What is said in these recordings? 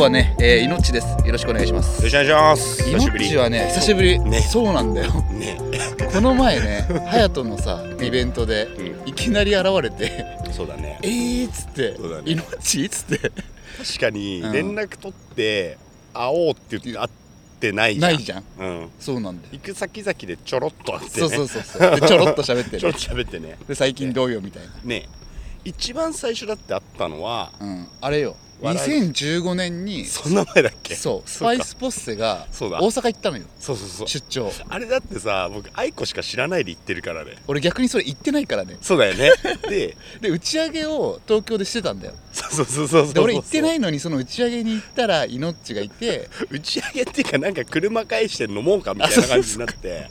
日はね、えー、いのっちです。よろしくお願いします。よろしくお願いします。いのっちはね久しぶり。ね。そうなんだよ。ね。この前ね隼人のさイベントでういきなり現れてんそうだね「えー」っつってそうだね。いのっち?」っつって。確かにうん。連絡取って会おうって言って会ってないじゃん。ないじゃん。うん。そうなんだよ。行く先々でちょろっと会ってね。そうそうそうそう。でちょろっと喋って ちょろねっと喋ってね。で最近どうよみたいね。一番最初だって会ったのはなうん。あれよ2015年に。そんな前だっけ？そう。スパイスポッセがそうだ。大阪行ったのよ。そうそうそう。出張。あれだってさ僕愛子しか知らないで行ってるからね。俺逆にそれ行ってないからね。そうだよね。でで打ち上げを東京でしてたんだよ。そうそうそうそうそう。で俺行ってないのにその打ち上げに行ったらいのっちがいて。打ち上げっていうかなんか車返して飲もうかみたいな感じになって。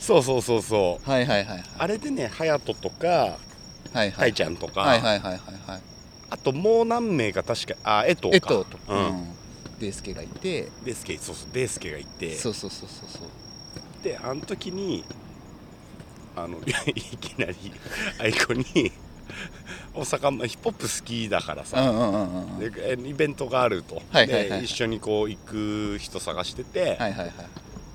そうそうそうそう。はいはいはいはい。あれでね隼人とかはいはい。たいちゃんとか、はいはいはいはいはいあともう何名か確かあ江藤か。えっととうん。うんデイスケがいて。デスケそうそうデスケがいて。そうそうそうそうそう。であの時にあの いきなり愛子に 大阪まあヒップホップ好きだからさ、うんうんうんうんでえイベントがあると、はいはいはいで一緒にこう行く人探してて、はいはいはい。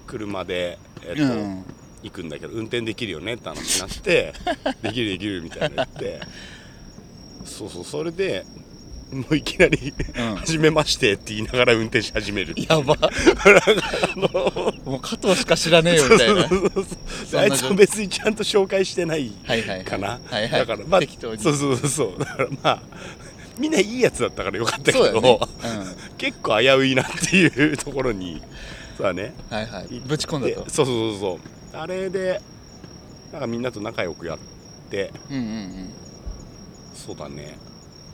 車で、えっとうん行くんだけど運転できるよねって話になって できるできるみたいな言ってそうそうそれでもういきなりうん「はじめまして」って言いながら運転し始める。やば。もう加藤しか知らねえよみたいな。そうそうそうあいつも別にちゃんと紹介してないはいはい。はいかな、はいはい。だからまあ適当に。そうそうそうだからまあみんないいやつだったからよかったけど、そうだね。結構危ういなっていうところにそうだね。うんはいはい。ぶち込んだと。でそうそうそうそう。あれでなんかみんなと仲良くやってうんうんうんそうだね。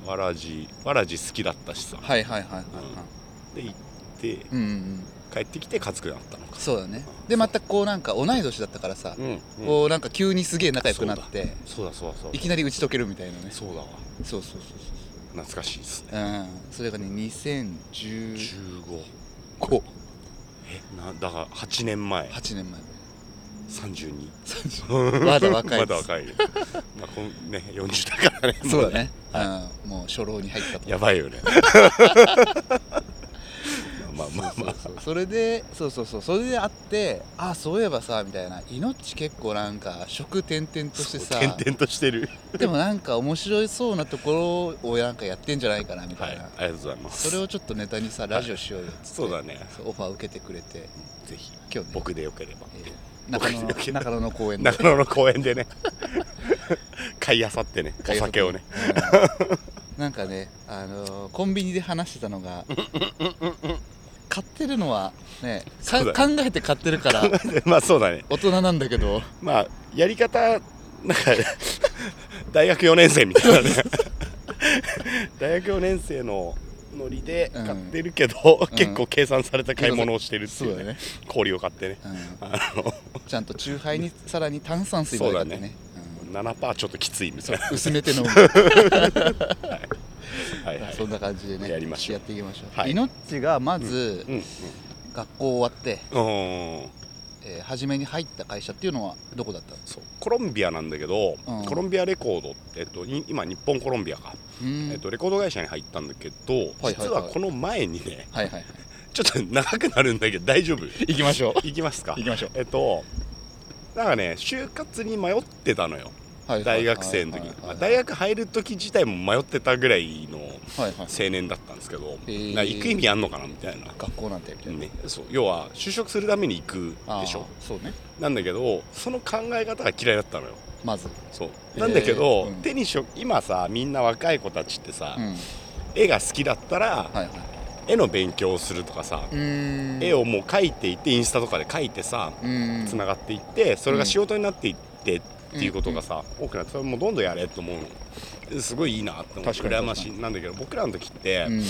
わらじわらじ好きだったしさ。はいはいはいはいはい。で行ってうんうんうん。帰ってきて勝くなったのか。そうだね。でまたこうなんか同い年だったからさうん、うん、こうなんか急にすげえ仲良くなってそうだそうだそうだ。いきなり打ち解けるみたいなね。そうだわ。そうそうそう懐かしいですね。そううん。それがね2015 15えなだから8年前。8年前32 まだ若いまだ若いまあこんね40だからね。そうだね。はうんもう初老に入ったと。やばいよね。まあまあまあ。それでそうそうそう。それで会ってあそういえばさみたいな。命結構なんか職転々としてさ。転々としてる。でもなんか面白いそうなところをなんかやってんじゃないかなみたいな、はいありがとうございます。それをちょっとネタにさラジオしようよっつって、そうだね。オファー受けてくれて。ぜひ。今日ね。僕でよければえー中野 中野の公園で。長野の公園でね。買いあさってね。お酒をね、うんなんかね、あのーコンビニで話してたのが買ってるのはねかそうだ考えて買ってるから まあそうだね。大人なんだけど。まあやり方なんか大学4年生みたいなね。大学4年生のノリで買ってるけど、結構計算された買い物をしてるっていうね。そうだね、氷を買ってね。ちゃんと酎ハイにさらに炭酸水まで買ってね。7%ちょっときついみたいな。うん薄めて飲む。はい。はい。そんな感じでねやりましょう。やっていきましょう、はい。いのっちがまず、うん。学校終わって、うんうんえー初めに入った会社っていうのはどこだったの？そう。コロンビアなんだけど、うん。コロンビアレコード、えっと、い今日本コロンビアか、うんえっと、レコード会社に入ったんだけど、はいはい実はこの前にねはいはいはい。ちょっと長くなるんだけど大丈夫？行きましょう。行きますか？行きましょう。えっとなんかね就活に迷ってたのよ。はいはい大学生の時。に、は大学入る時自体も迷ってたぐらいのはいはい。青年だったんですけど、へー。なんか行く意味あんのかなみたいな、学校なんてみたいな、ね、そう。要は就職するために行くでしょ。そうね。なんだけどその考え方が嫌いだったのよまず。そう。えー。なんだけど、うん。手にしょ今さみんな若い子たちってさ、うん。絵が好きだったら、はいはい。絵の勉強をするとかさ、絵をもう描いていってインスタとかで描いてさつながっていってそれが仕事になっていってっていうことがさ、多くなってそれもうどんどんやれと思うの。すごいいいなって思って羨ましい。なんだけど僕らの時って、うん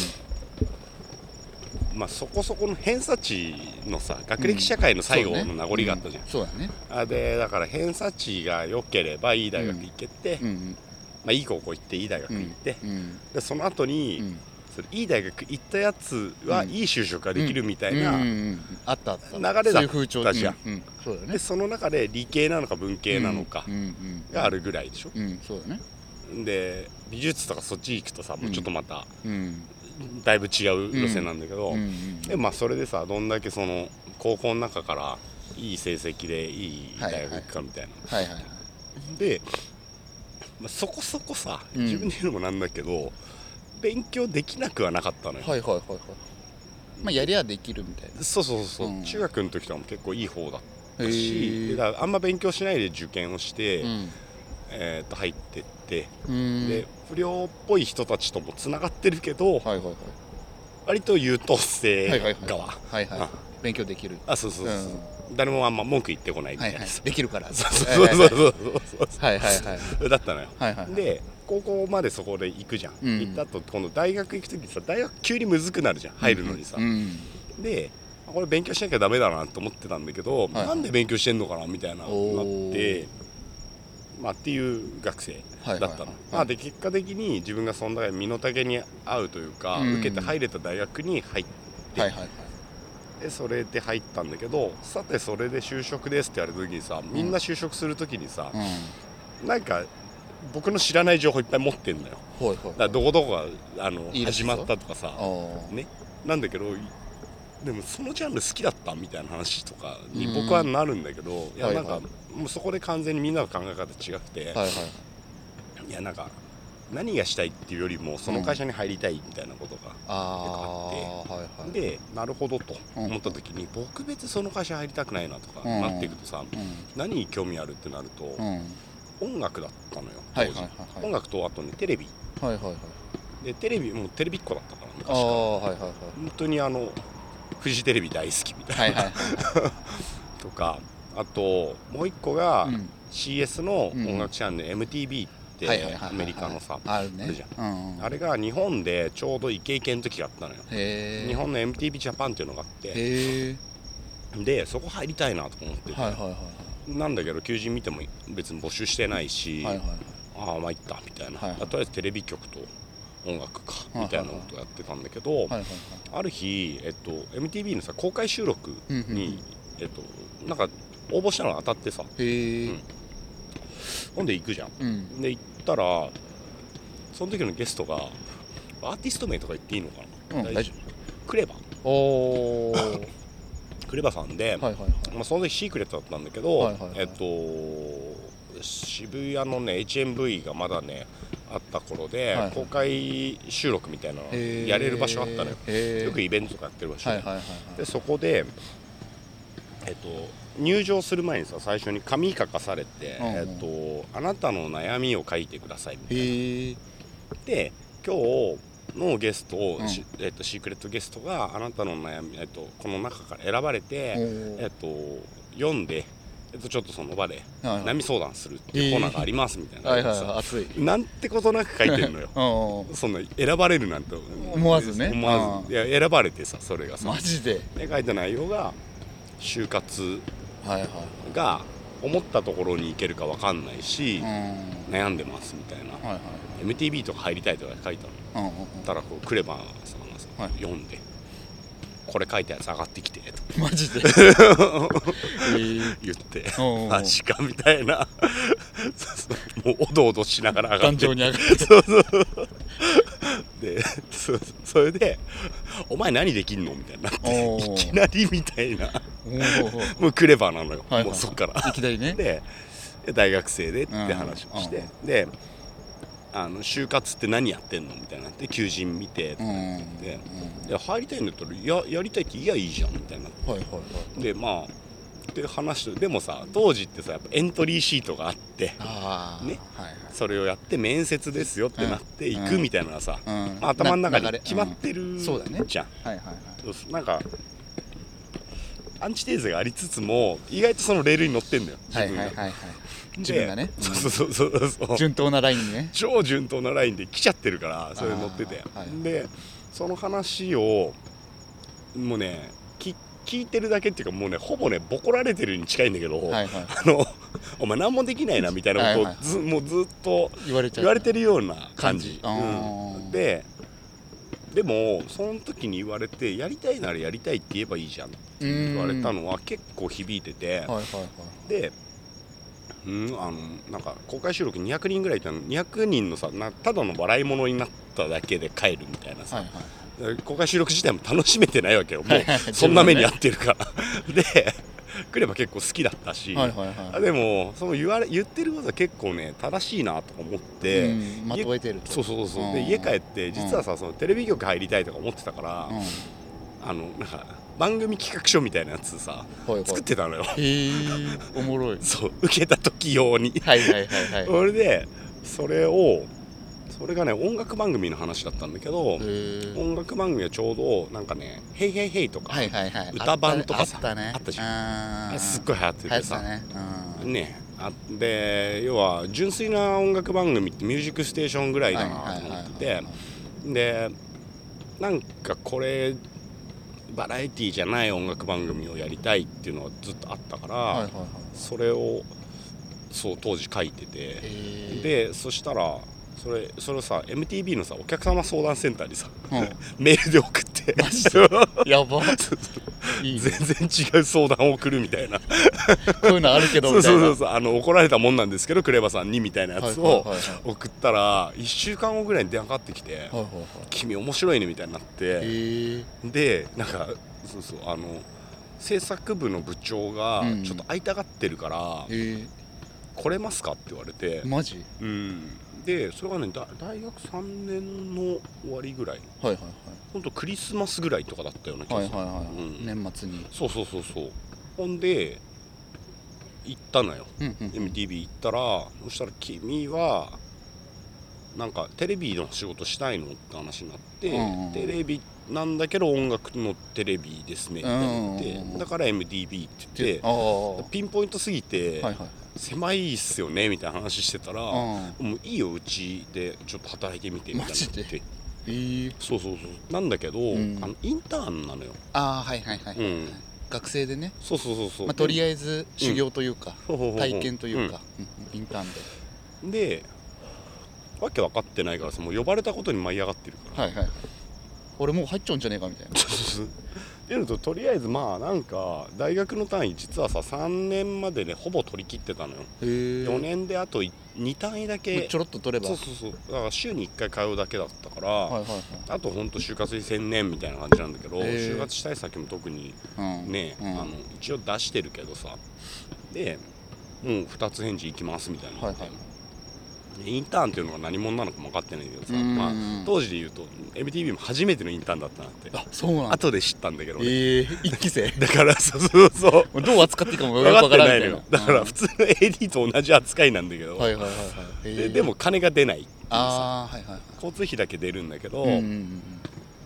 まあ、そこそこの偏差値のさ学歴社会の最後の名残があったじゃん、そうだね。あでだから偏差値が良ければいい大学行けて、うんうん。まあ、いい高校行っていい大学行って、うんでその後に、うん。それいい大学行ったやつはうん。いい就職ができるみたいな、流れだったじゃん。でその中で理系なのか文系なのかうんうんがあるぐらいでしょ、うん。そうだね。で美術とかそっち行くとさもうちょっとまたうんだいぶ違う路線なんだけど、うん。うんでまあそれでさどんだけその高校の中からいい成績でいい大学行くかみたいな、はいはいはい。で、まあ、そこそこさうん。自分で言うのもなんだけど、勉強できなくはなかったのよ、はいはいはいはい。まあやりゃできるみたいな。そうそうそう、う。ん。中学の時とかも結構いい方だったへしだあんま勉強しないで受験をして、うん。えー、と入ってって、うん。で不良っぽい人たちともつながってるけど、はいはいはい。割と優等生はいはいはい。側、はいはい。あ勉強できる。あそうそうそう、誰もあんま文句言ってこないみたはいはい。いなさ、できるから。そうそうそうそう。そうはいはい。はいだったのよ。はいはいはい。で高校までそこで行くじゃん、うん。行った後今度大学行く時にさ大学急にむずくなるじゃん。入るのにさ、うん。であこれ勉強しなきゃダメだなと思ってたんだけど、はいなんで勉強してんのかなみたいなおなーってまあっていう学生だったの、はいはいはい。まあ、で結果的に自分がそんな身の丈に合うというか、うん。受けて入れた大学に入って、はいはいはい。でそれで入ったんだけどさてそれで就職ですって言われた時にさみんな就職する時にさ、うん。なんか僕の知らない情報いっぱい持ってんのよ。はいはいだからどこどこがあの始まったとかさね。なんだけどでもそのジャンル好きだったみたいな話とかにうん。僕はなるんだけど、いやはいはい。なんかもうそこで完全にみんなの考え方違くて、はいはいい、やなんか何がしたいっていうよりもその会社に入りたいみたいなことが、ああはいはい。でなるほどとうん。思った時に、僕別にその会社入りたくないなとかうん。なっていくとさ、う何に興味あるってなると、んうん。音楽だったのよ当時、はいはいはい。はい音楽とあとねテレビ。はいはいはい。でテレビもうテレビっ子だったからあ昔から。あはいはいはい。本当にあのフジテレビ大好きみたいな、はいはい。とかあともう一個がうん CS の音楽チャンネル、MTV ってアメリカのさあるじゃん。うん。あれが日本でちょうどイケイケの時があったのよ。日本の MTV ジャパンっていうのがあって。でそこ入りたいなと思ってて、なんだけど求人見ても別に募集してないし、ああ参ったみたいな、とりあえずテレビ局と音楽かみたいなことをやってたんだけど、ある日、えっと、MTV のさ公開収録に、えっと、なんか応募したのが当たってさ。うん。ほんで行くじゃん。うん。で行ったらその時のゲストがアーティスト名とか言っていいのかな、うん大丈クレバ。夫おクレバさんで、はいはいまあ、その時シークレットだったんだけど、はいはいはいえっと渋谷のね HMV がまだねあった頃で、はいはい。公開収録みたいなのやれる場所あったのよ、よくイベントとかやってる場所で,、はいはいはいはい。でそこで、えっと、入場する前にさ最初に紙書かされて、うんうん。えっと「あなたの悩みを書いてください」みたいな。で今日のゲストを、うん。しえっと、シークレットゲストがあなたの悩み、えっと、この中から選ばれて、えっと、読んで、えっと、ちょっとその場ではい悩み相談するっていうコーナーがありますみたいな、はいはいはい熱い。なんてことなく書いてるのよ。うんそんな選ばれるなんて思わずね。思わず。いや選ばれてさそれがさ。マジで。で書いた内容が就活が思ったところに行けるか分かんないし、うん。悩んでますみたいな、MTV とか入りたいとか書いたの。たらこうクレバーさんがさ、はい。読んでこれ書いたやつ上がってきてとマジで？え言ってマジかみたいな。もうおどおどしながら上がって。そうそう でそうそれで「お前何できんの?」みたいにな。っていきなりみたいな。もうクレバーなのよ、はいはいもうそっから。いきなりね。でで大学生でって話をして、であの就活って何やってんのみたいにな。って求人見てってうんなって。て、で入りたいんだったらややりたいっていやいいじゃんみたいな。はいはいはい。でまあって話してでもさ当時ってさやっぱエントリーシートがあってああねはいはい。それをやって面接ですよってなっていくみたいなのがさ、うん。まあ、頭の中に決まってるうん。そうだね。じゃん、はいはいはい。なんかアンチテーゼがありつつも意外とそのレールに乗ってんだよ自分が、はいはいはいはい。で自分がね。そうそうそうそうそう。順当なラインにね。超順当なラインで来ちゃってるからそれ乗ってて、あーはいでその話をもうねき聞いてるだけっていうかもうねほぼねボコられてるに近いんだけど、はいはい。あのお前何もできないなみたいなことをはいはいずもうずっと言われちゃう。言われてるような感じ。うん。ででもその時に言われてやりたいならやりたいって言えばいいじゃんって言われたのは結構響いてて、はいはいはい。でうんあのなんか公開収録200人ぐらいいたの200人のさなただの笑い物になっただけで帰るみたいなさ、はいはい公開収録自体も楽しめてないわけよ。もうそんな目に遭ってるから。で来れば結構好きだったし、でもその言われ言ってることは結構ね正しいなとか思って、うんまとえてると。そうそうそう、でう。ん。家帰って実はさ、そのテレビ局入りたいとか思ってたから、うん。あのなんか番組企画書みたいなやつさはいはい。作ってたのよ。へえおもろい。そう受けた時用に。はいはいはいはい。それでそれをそれがね音楽番組の話だったんだけど音楽番組はちょうどなんかね「ヘイヘイヘイ」とか、はいはいはい。歌番とかさあったね。あったじゃん。すっごい流行っててさね。うん。ね。あで要は純粋な音楽番組って「ミュージックステーション」ぐらいだなと思っててでなんかこれバラエティーじゃない音楽番組をやりたいっていうのはずっとあったから、はいはいはい。それをそう当時書いてて。でそしたらそれそれをさ MTV のさお客様相談センターにさうん。メールで送って。やば。いいね。全然違う相談を送るみたいな。こういうのあるけど そうそうそうそう。あの怒られたもんなんですけどクレバさんにみたいなやつを送ったら1週間後ぐらいに電話かかってきてはいはいはい「君面白いね」みたいになって。でなんかそうそうあの制作部の部長がうん。ちょっと会いたがってるからへ来れますかって言われて。えマジ？うんでそれがねだ大学3年の終わりぐらい。はいはいほんとクリスマスぐらいとかだったような気がする、はいはいはい。はいうん。年末に。そうそうそうそう。ほんで行ったのよ。うんうん MTV 行ったらそしたら君はなんかテレビの仕事したいのって話になって、うんうんテレビなんだけど音楽のテレビですねって言って、うんうんうんだから MTV って言ってピンポイントすぎて、いはい狭いっすよねみたいな話してたら、うん。もういいようちでちょっと働いてみてみたいな。って。ええそうそうそうなんだけど、ん。あのインターンなのよ。ああはいはいはいはい。うん。学生でね。そうそうそうそう。まあとりあええず修行というかず体験というかうん。うんインターンで。でわけ分かってないからさもう呼ばれたことに舞い上がってるから、はいはい。俺もう入っちゃうんじゃねえかみたいな ととりあえずまあなんか大学の単位実はさ3年までねほぼ取り切ってたのよ、へえ4年であと2単位だけちょろっと取れば。そうそうそう。だから週に1回通うだけだったから、はいはいはい。あとほんと就活に専念みたいな感じなんだけど、就活したい先も特にうん。ね、うん。あの一応出してるけどさ。でもう2つ返事行きますみたいな、はいはいインターンっていうのが何者なのかも分かってないけどさ、うん。まあ、当時で言うと MTV も初めてのインターンだったなってあそうなんだ。後で知ったんだけど、ね。ええ一期生？だからそうそうそう。どう扱っていいかもよ分からんな。いのだから普通の AD と同じ扱いなんだけど、はいはいはいはい。へえででも金が出ないああはいはいはい。交通費だけ出るんだけど、うんうんうん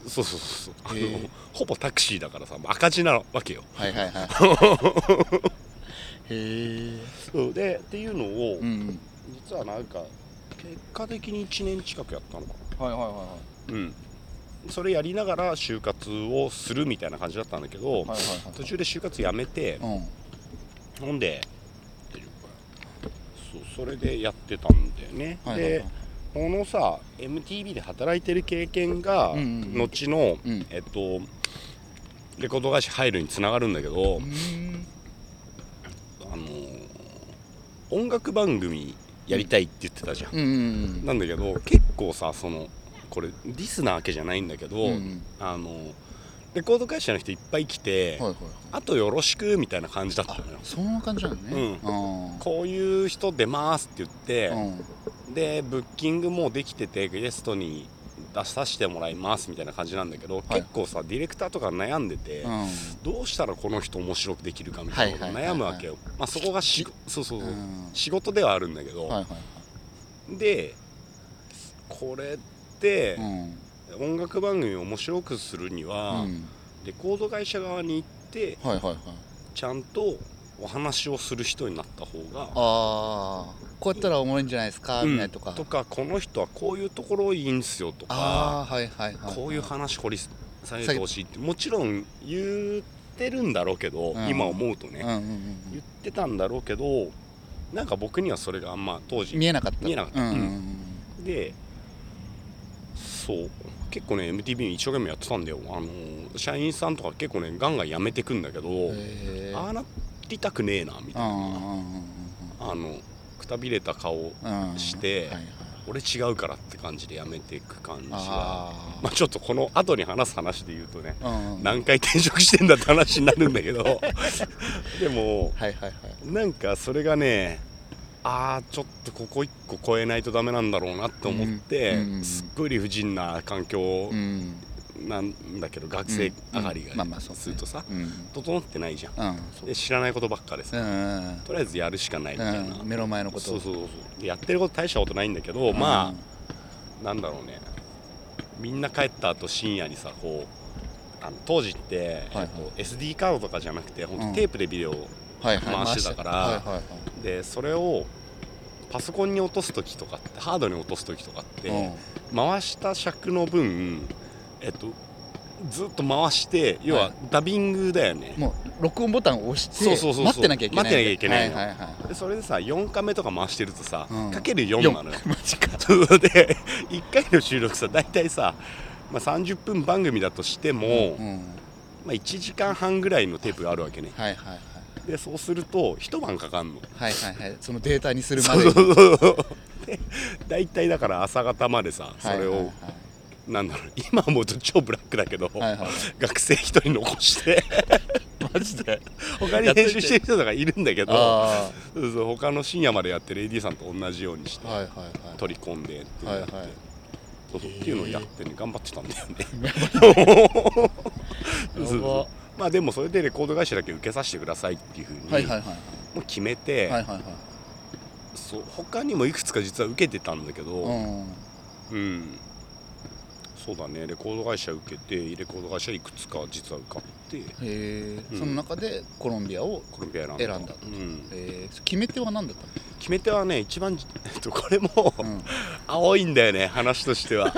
そうそうそうそう。あのほぼタクシーだからさ赤字なわけよ。はいはいはい へえでっていうのを、うん。実はなんか結果的に1年近くやったのかはいはいはいはなうん。それやりながら就活をするみたいな感じだったんだけど、いはいはいはい。途中で就活やめて、うん。ほんでそうそれでやってたんだよね、はいはいはい。でこのさ MTV で働いてる経験が、うんうんうん。後の、うん。えっとレコード会社入るにつながるんだけど、うーん。あの音楽番組やりたいって言ってたじゃん、うんうんなんだけど結構さそのこれディスなわけじゃないんだけど、うんうん。あのレコード会社の人いっぱい来て、はいはいあとよろしくみたいな感じだったのよ。そんな感じなのね。うん。こういう人出ますって言って、うん。でブッキングもできててゲストに出させてもらいますみたいな感じなんだけど、はい。結構さディレクターとか悩んでて、うん。どうしたらこの人面白くできるかみたいな悩むわけよ、まあ、そこがしそうそうそう、うん。仕事ではあるんだけど、はいはいでこれってはい音楽番組を面白くするには、うん。レコード会社側に行ってはいはいはい。ちゃんとお話をする人になった方がああこうやったらおもろいんじゃないですかうん。みたいなとか。とかこの人はこういうところいいんすよとかはいはいはいこういう話掘り下げてほしいってもちろん言ってるんだろうけど、うん。今思うとね、うんうんうん言ってたんだろうけどなんか僕にはそれがあんま当時見えなかった。見えなかった。うんうんうん。でそう。結構ね MTV に一生懸命やってたんだよ。あの社員さんとか結構ねガンガン辞めてくんだけどああなりたくねえなみたいなあのくたびれた顔して俺違うからって感じでやめていく感じがあまあちょっとこの後に話す話で言うとね何回転職してんだって話になるんだけどでもはいはいはいなんかそれがねあーちょっとここ1個超えないとダメなんだろうなって思って、すっごい理不尽な環境なんだけど、学生上がりがするとさ、うん。整ってないじゃん。で知らないことばっかでさ、とりあえずやるしかないみたいな、うん。目の前のことそうそうそうでやってること大したことないんだけど、まあなんだろうね。みんな帰った後深夜にさこうあの当時って、はいはい。えっと、SD カードとかじゃなくて本うん。当テープでビデオ、はいはい。回してたからでそれをパソコンに落とす時とかってハードに落とす時とかって、うん。回した尺の分えっとずっと回して要ははい。ダビングだよね、もう録音ボタンを押してそうそうそうそう。待ってなきゃいけない待ってなきゃいけないの。はいはいはいでそれでさ4カメとか回してるとさ、うん。かける4なのよ。マジか。で1回の収録さ大体さ、まあ、30分番組だとしても、うんまあ、1時間半ぐらいのテープがあるわけね。はいはいはい。でそうすると一晩かかんの。はいはいはい。そのデータにするまそうでに。そうそうで大体だから朝方までさそれを、はいはいなんだろう今思うと超ブラックだけど、はいはい。はい学生一人残して マジで？他に編集してる人とかいるんだけどあそうそう他の深夜までやってる AD さんと同じようにしてあはいはいはい。取り込んでっていうのやって、はいはい。そうそうっていうのをやってね頑張ってたんだよね。そうそうまあでもそれでレコード会社だけ受けさせてくださいっていうふうにはいはいはい。もう決めて、はいはいはい。そう他にもいくつか実は受けてたんだけど、うん。うんそうだね。レコード会社受けてレコード会社いくつか実は受かって。へえうん。その中でコロンビアをコロンビア選んだ選んだうん、えー決め手は何だった決め手はね一番、えっと、これものうん。青いんだよね話としては。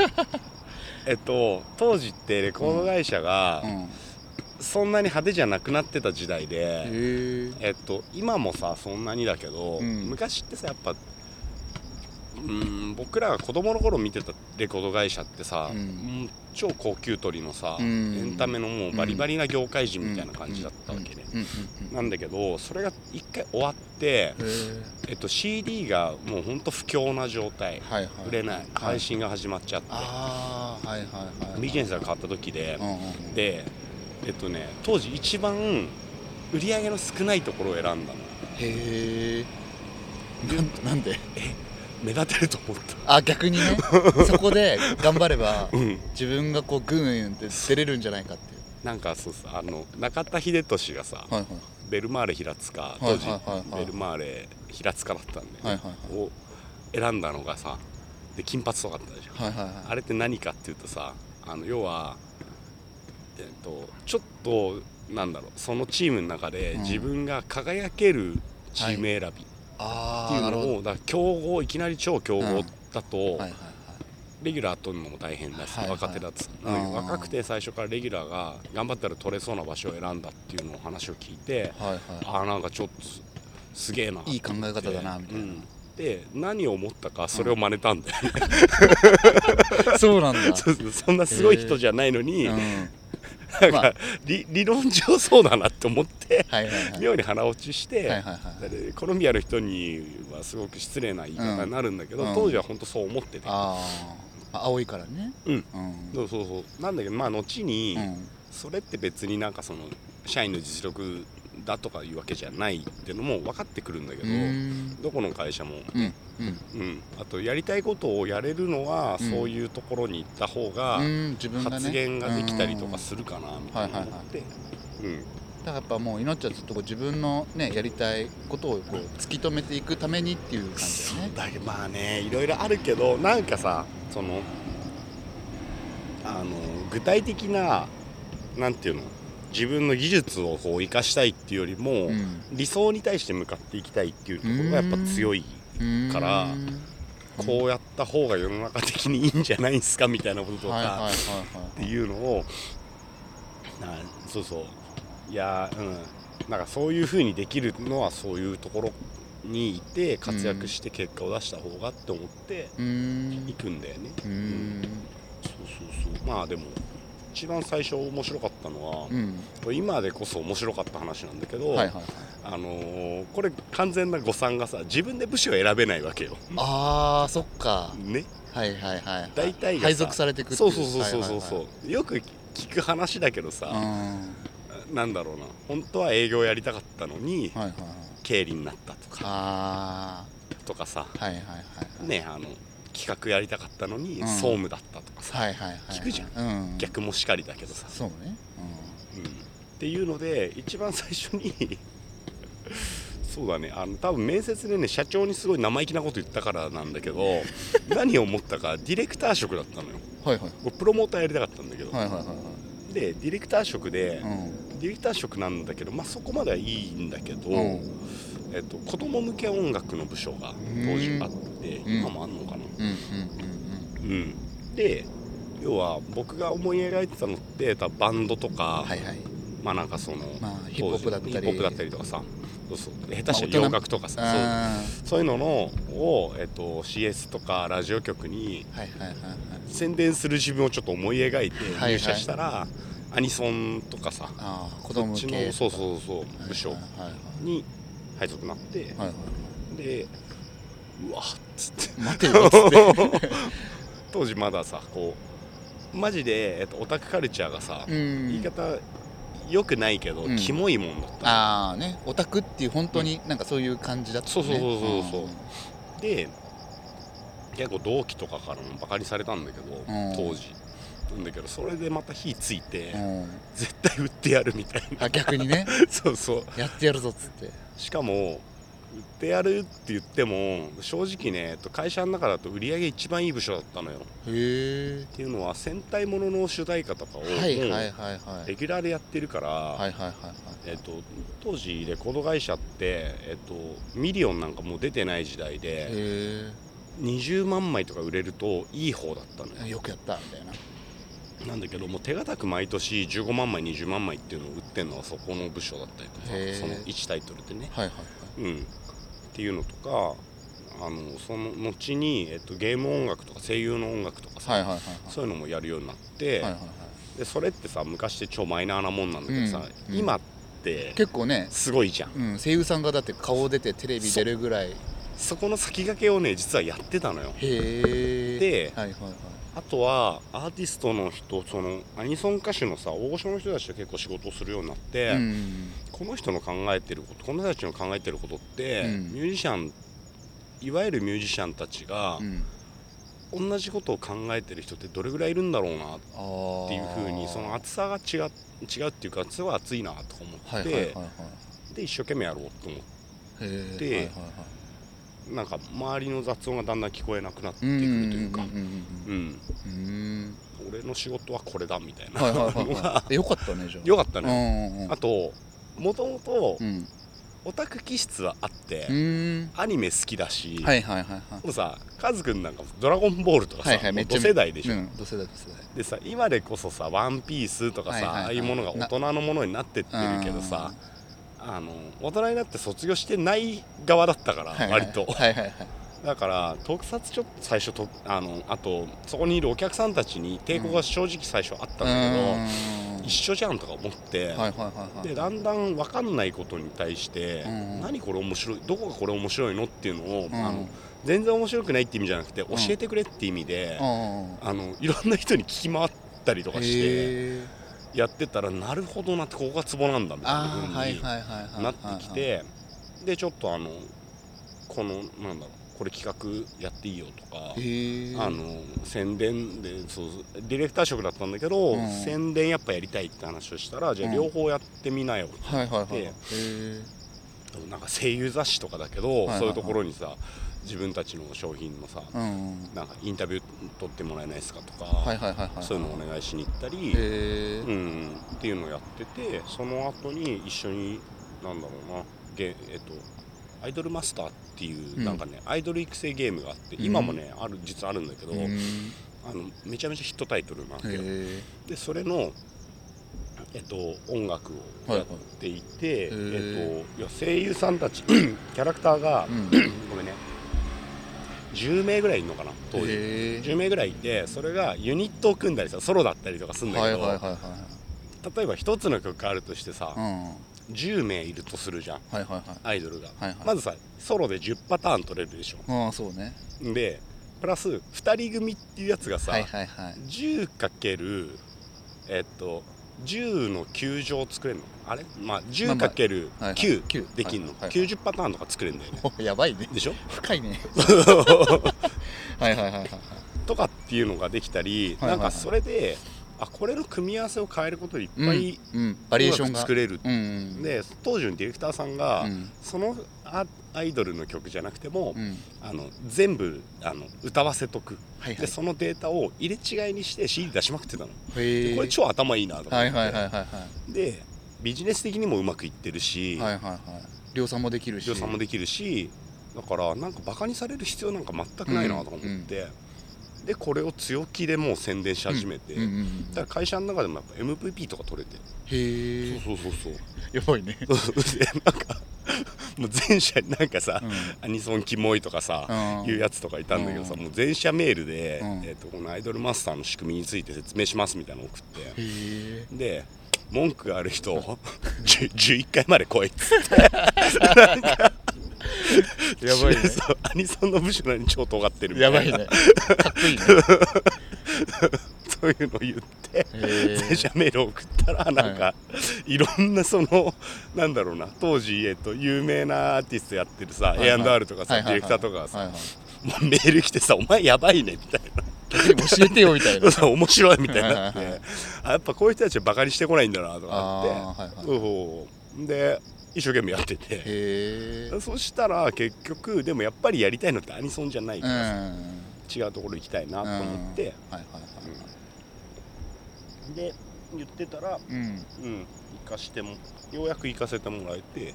えっと当時ってレコード会社がうん。そんなに派手じゃなくなってた時代へで、ええっと今もさそんなにだけど、うん。昔ってさやっぱうん僕らが子供の頃見てたレコード会社ってさ、うん。超高級取りのさ、うん。エンタメのもうバリバリな業界人みたいな感じだったわけね、なんだけどそれが一回終わって、へええっと、CD がもうほんと不況な状態。はいはい。売れない。配信が始まっちゃって、はいビジネスが変わった時ででえっとね当時一番売り上げの少ないところを選んだの。へえなんなんで？目立てると思った。あ逆にね。そこで頑張ればうん。自分がこうグーンって出れるんじゃないかっていう。なんかそうさあの中田英寿がさ、はいはい。ベルマーレ平塚はい当時、はいはい。はいベルマーレ平塚だったんで、はいはいはい。を選んだのがさで金髪とかだったでしょ、はいはいはい。あれって何かっていうとさあの要は、えっと、ちょっとなんだろうそのチームの中でうん。自分が輝けるチーム選びっていうのを、だ強豪いきなり超強豪だと、はいはいはいレギュラー取るのも大変だし、若手だとさうん若くて最初からレギュラーが頑張ったら取れそうな場所を選んだっていうのを話を聞いてはいはい。ああなんかちょっとすすげえないい考え方だなみたいな。うん。で何を思ったかそれを真似たんだよね、そうなんだ。そんなすごい人じゃないのに、うんなんか、まあ。理理論上そうだなって思ってはいはいはい。妙に腹落ちして、はいはいはい。でコロンビアの人にはすごく失礼な言い方になるんだけど、うん。当時は本当そう思ってて、青いからね。うん。うん。そうそうそう。なんだけどまあ後に、うん。それって別になんかその社員の実力だとかいうわけじゃないっていうのも分かってくるんだけど、うん。どこの会社も、うんうん。うん、あとやりたいことをやれるのは、うんそういうところに行った方が発言ができたりとかうんするかなみたいな思って、うん。だからやっぱもう命はずっと自分のねやりたいことをこう突き止めていくためにっていう感じだよね。まあねいろいろあるけどなんかさそのあの具体的ななんていうの自分の技術をこう生かしたいっていうよりも、うん。理想に対して向かっていきたいっていうところがやっぱ強い、うん。からこうやった方が世の中的にいいんじゃないですかみたいなこととか、っていうのをなそうそう。いやうん。なんかそういうふうにできるのはそういうところにいて活躍して結果を出した方がって思っていくんだよね、うーん。そうそうそう。まあでも一番最初面白かったのは、うん。今でこそ面白かった話なんだけど、はいはいはい。あのーこれ完全な誤算がさ自分で部署を選べないわけよ。あーそっか。ね。はいはいはいはい。大体配属されてくそうそうそうそうそうそう、はいよく聞く話だけどさ、はいはいうん。なんだろうな。本当は営業やりたかったのにはいはいはい。経理になったとか。あとかさ。ーはいはいはいはい。ねあの企画やりたかったのにうん。総務だったとかさ、はいはいはい聞くじゃん、うん、逆もしかりだけどさ、そうね、うん、っていうので一番最初に そうだね。あの多分面接でね社長にすごい生意気なこと言ったからなんだけど 何を思ったかディレクター職だったのよ。うん、はいはい。僕プロモーターやりたかったんだけど、はいはいはいでディレクター職で、はいディレクター職なんだけど、まあ、そこまではいいんだけど、うんうん。えっと、子供向け音楽の部署が当時あって、うん。今もあんのかな、うんうんうん、で要は僕が思い描いてたのって多分バンドとか、はいはい。まあなんかその、まあヒップホップだったり。ップホップだったりとかさそうそう。下手したら洋楽とかさ、あそう。そういうののを、えっと、CS とかラジオ局に宣伝する自分をちょっと思い描いてはい入社したら、アニソンとかさああ子そっち供向けのそうそうそう部署はいはい。に配属になって、はいはいはい。でうわっつって。待てよっつって。当時まださこうマジで、えっと、オタクカルチャーがさ、うん。言い方よくないけど、うん。キモいもんだったの。ああね。オタクっていう本当になんかそういう感じだったね。そうそうそうそうそう。で結構同期とかからもバカにされたんだけど、うん。当時。なんだけどそれでまた火ついて、うんうん。絶対売ってやるみたいな。あ逆にね。そうそう。やってやるぞっつって。しかも売ってやるって言っても正直ねえっと会社の中だと売り上げ一番いい部署だったのよ。っていうのは戦隊ものの主題歌とかをレギュラーでやってるから、当時レコード会社って、えっと、ミリオンなんかもう出てない時代でへ20万枚とか売れるといい方だったのよ。えよくやったみたいな。なんだけどもう手堅く毎年15万枚20万枚っていうのを売ってるのはそこの部署だったりとかその1タイトルでね、はいはい。うん、っていうのとかあのその後に、えっと、ゲーム音楽とか声優の音楽とかさ、はいはいはいはい。そういうのもやるようになって、はいはいはいでそれってさ昔って超マイナーなもんなんだけどさ、うん今って結構ねすごいじゃん。うん、声優さんがだって顔出てテレビ出るぐらい。へそこの先駆けをね実はやってたのよ。えではいはいはいあとはアーティストの人そのアニソン歌手のさ大御所の人たちと結構仕事をするようになって、うんこの人の考えてることこの人たちの考えてることって、うん。ミュージシャンいわゆるミュージシャンたちがうん。同じことを考えてる人ってどれぐらいいるんだろうなっていうふうにその厚さが違う違うっていうかすごい熱いなとか思って、はいはいはいはいで一生懸命やろうと思っへえではいはいはい。てなんか周りの雑音がだんだん聞こえなくなってくるというか、俺の仕事はこれだみたいなはいはいはいのがよかったねじゃあよかったね、あともともとオタク気質はあって、アニメ好きだし、はいはいはいはいもさカズくんなんか「ドラゴンボール」とかさ、はいはいめっちゃもう同世代でしょ、同世代でさ今でこそさ「ワンピースとかさ、ああいうものが大人のものになってってるけどさあの大人になって卒業してない側だったから、割と。はいはいはい。だから特撮ちょっと最初とあのあとそこにいるお客さんたちに抵抗が正直最初あったんだけど、一緒じゃんとか思って、はいはいはいはい。でだんだん分かんないことに対して、うん。何これ面白いどこがこれ面白いのっていうのを、うん。あの全然面白くないって意味じゃなくて、ん。教えてくれって意味で、うんうんうん。あのいろんな人に聞き回ったりとかしてやってたらなるほどなってここがツボなんだみたいな風になってきてでちょっとあのこのなんだろうこれ企画やっていいよとか。あの宣伝でそうディレクター職だったんだけど、うん。宣伝やっぱやりたいって話をしたらじゃあうん。両方やってみなよ、はいはいはいでへえなんか声優雑誌とかだけど、いはいはい。そういうところにさ自分たちの商品のさ、うんうん。なんかインタビュー取ってもらえないですかとか、そういうのをお願いしに行ったり、へえうん、っていうのをやっててその後に一緒になんだろうなゲえっとアイドルマスターっていう、うんなんかねアイドル育成ゲームがあってうん。今もね、ある実はあるんだけど、うん。あのめちゃめちゃヒットタイトルなんだへよえでそれの、えっと、音楽をやっていて、はいはい。えっと、いや声優さんたち キャラクターが、うん。ごめんね10名ぐらいいるのかな当時、へえ10名ぐらいいてそれがユニットを組んだりさソロだったりとかするんだけど、例えば一つの曲あるとしてさ、はい10名いるとするじゃん。はいはいはい。アイドルが、はいはい。まずさソロで10パターン取れるでしょ。ああそうね。でプラス2人組っていうやつがさ、はいはいはい。10× えっと10の9乗作れるの？あれ？まあまあ 10×9、はいはい。9できんの、はいはい。はい90パターンとか作れるんだよね。お やばいね。でしょ？深いね。はいはいはいはいはい。とかっていうのができたり、はいはいはい。なんかそれであこれの組み合わせを変えることでいっぱいうん、うん、バリエーション作れる、うんうん。で当時のディレクターさんが、うん。そのアアイドルの曲じゃなくても、うん。あの全部あの歌わせとく。はいはい。でそのデータを入れ違いにして CD 出しまくってたの。これ超頭いいなと思って、はいはいはいはいはい。でビジネス的にもうまくいってるし、はいはいはい。量産もできるし。量産もできるしだからなんかバカにされる必要なんか全くないなとか思って、でこれを強気でもう宣伝し始めて、うんうんうんだから会社の中でもやっぱ MVP とか取れて、へえそうそうそう やばいね。なんかもう全社になんかさ、うん。アニソンキモいとかさ、うん。いうやつとかいたんだけどさ、うん。もう全社メールで、うん。えー、とこのアイドルマスターの仕組みについて説明しますみたいなのを送って。で文句がある人を10 11回まで来いっつって。やばいね。アニソンの部署なのに超尖ってるみたいな。やばいね。かっこいいね そういうのを言って全社メールを送ったらなんか、い、ろんなそのなんだろうな当時、えっと、有名なアーティストやってるさ、はいはい。A&R とかさ、はいはいはい。ディレクターとかがさ、はいはい。メール来てさ「お前やばいね」みたいな。教えてよみたいな。面白いみたいになって。はいやっぱこういう人たちはバカにしてこないんだなとかって。あはいはい。で一生懸命やってて。そしたら結局でもやっぱりやりたいのってアニソンじゃないかうん。らはさ、違うところ行きたいなと思って、いはいはいで言ってたらうん。うん行かしてもようやく行かせてもらえて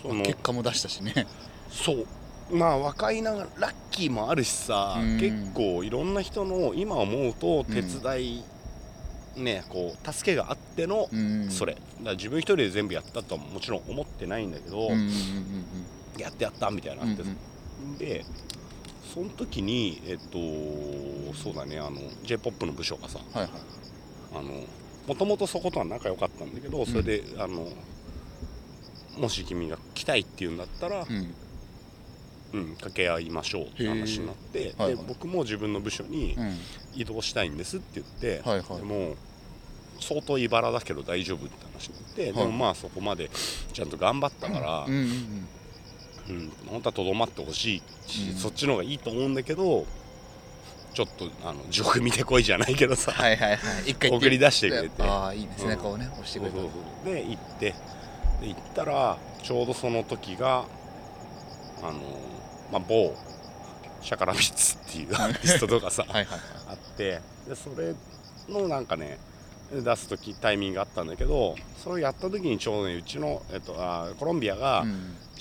その結果も出したしね。そう。まあ若いながらラッキーもあるしさ、うん。結構いろんな人の今思うと手伝い、ねこう助けがあってのうん。それ、だから自分一人で全部やったとはもちろん思ってないんだけど、うんうんうんやってやったみたいなって、うんでその時にえっとそうだねあの j p o p の部署がさうんはいはいあのもともとそことは仲良かったんだけどそれで、あのもし君が来たいっていうんだったら、うん。うん、掛け合いましょうって話になって、はいはい。で僕も自分の部署にうん。移動したいんですって言って、はいはい。でも相当茨だけど大丈夫って話になって、はい。でもまあそこまでちゃんと頑張ったから、うんうん。うん、本当はとどまってほしいし、うん。そっちの方がいいと思うんだけどちょっとあの地獄見てこいじゃないけどさ、はいはいはい。一回送り出してくれて。ああいいですね。うん。こうね押してくれた。そうそうで行って。で行ったらちょうどその時があの、まあ、某 SHAKALABBITS っていう アーティストとかさ、はいはいあって。でそれのなんかね出す時タイミングがあったんだけどそれをやった時にちょうどねうちの、えっと、あコロンビアがはい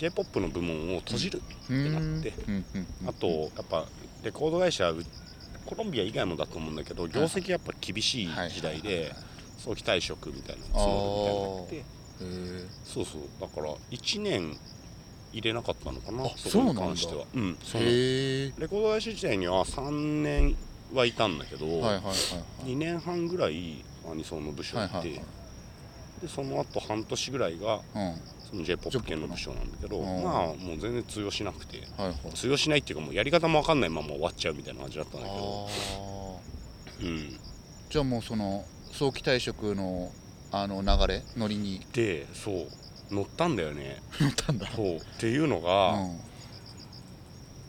j p o p の部門を閉じる、うんなって。うん。あとやっぱレコード会社うコロンビア以外もだと思うんだけど業績やっぱ厳しい時代で早期退職みたいなの募るみたいになってへえそうそう。だから1年入れなかったのかなあこに関しては。うんそうレコード会社時代には3年はいたんだけど、はいはいはいはい。2年半ぐらいアニソンの部署にいて、でその後半年ぐらいが j p o p 系の部署なんだけどうん。まあもう全然通用しなくて。はいはい。通用しないっていうかもうやり方も分かんないまま終わっちゃうみたいな感じだったんだけど。うん。じゃあもうその早期退職のあの流れノリに。でそう。乗ったんだよね。乗ったんだ。そう。っていうのうが、ん。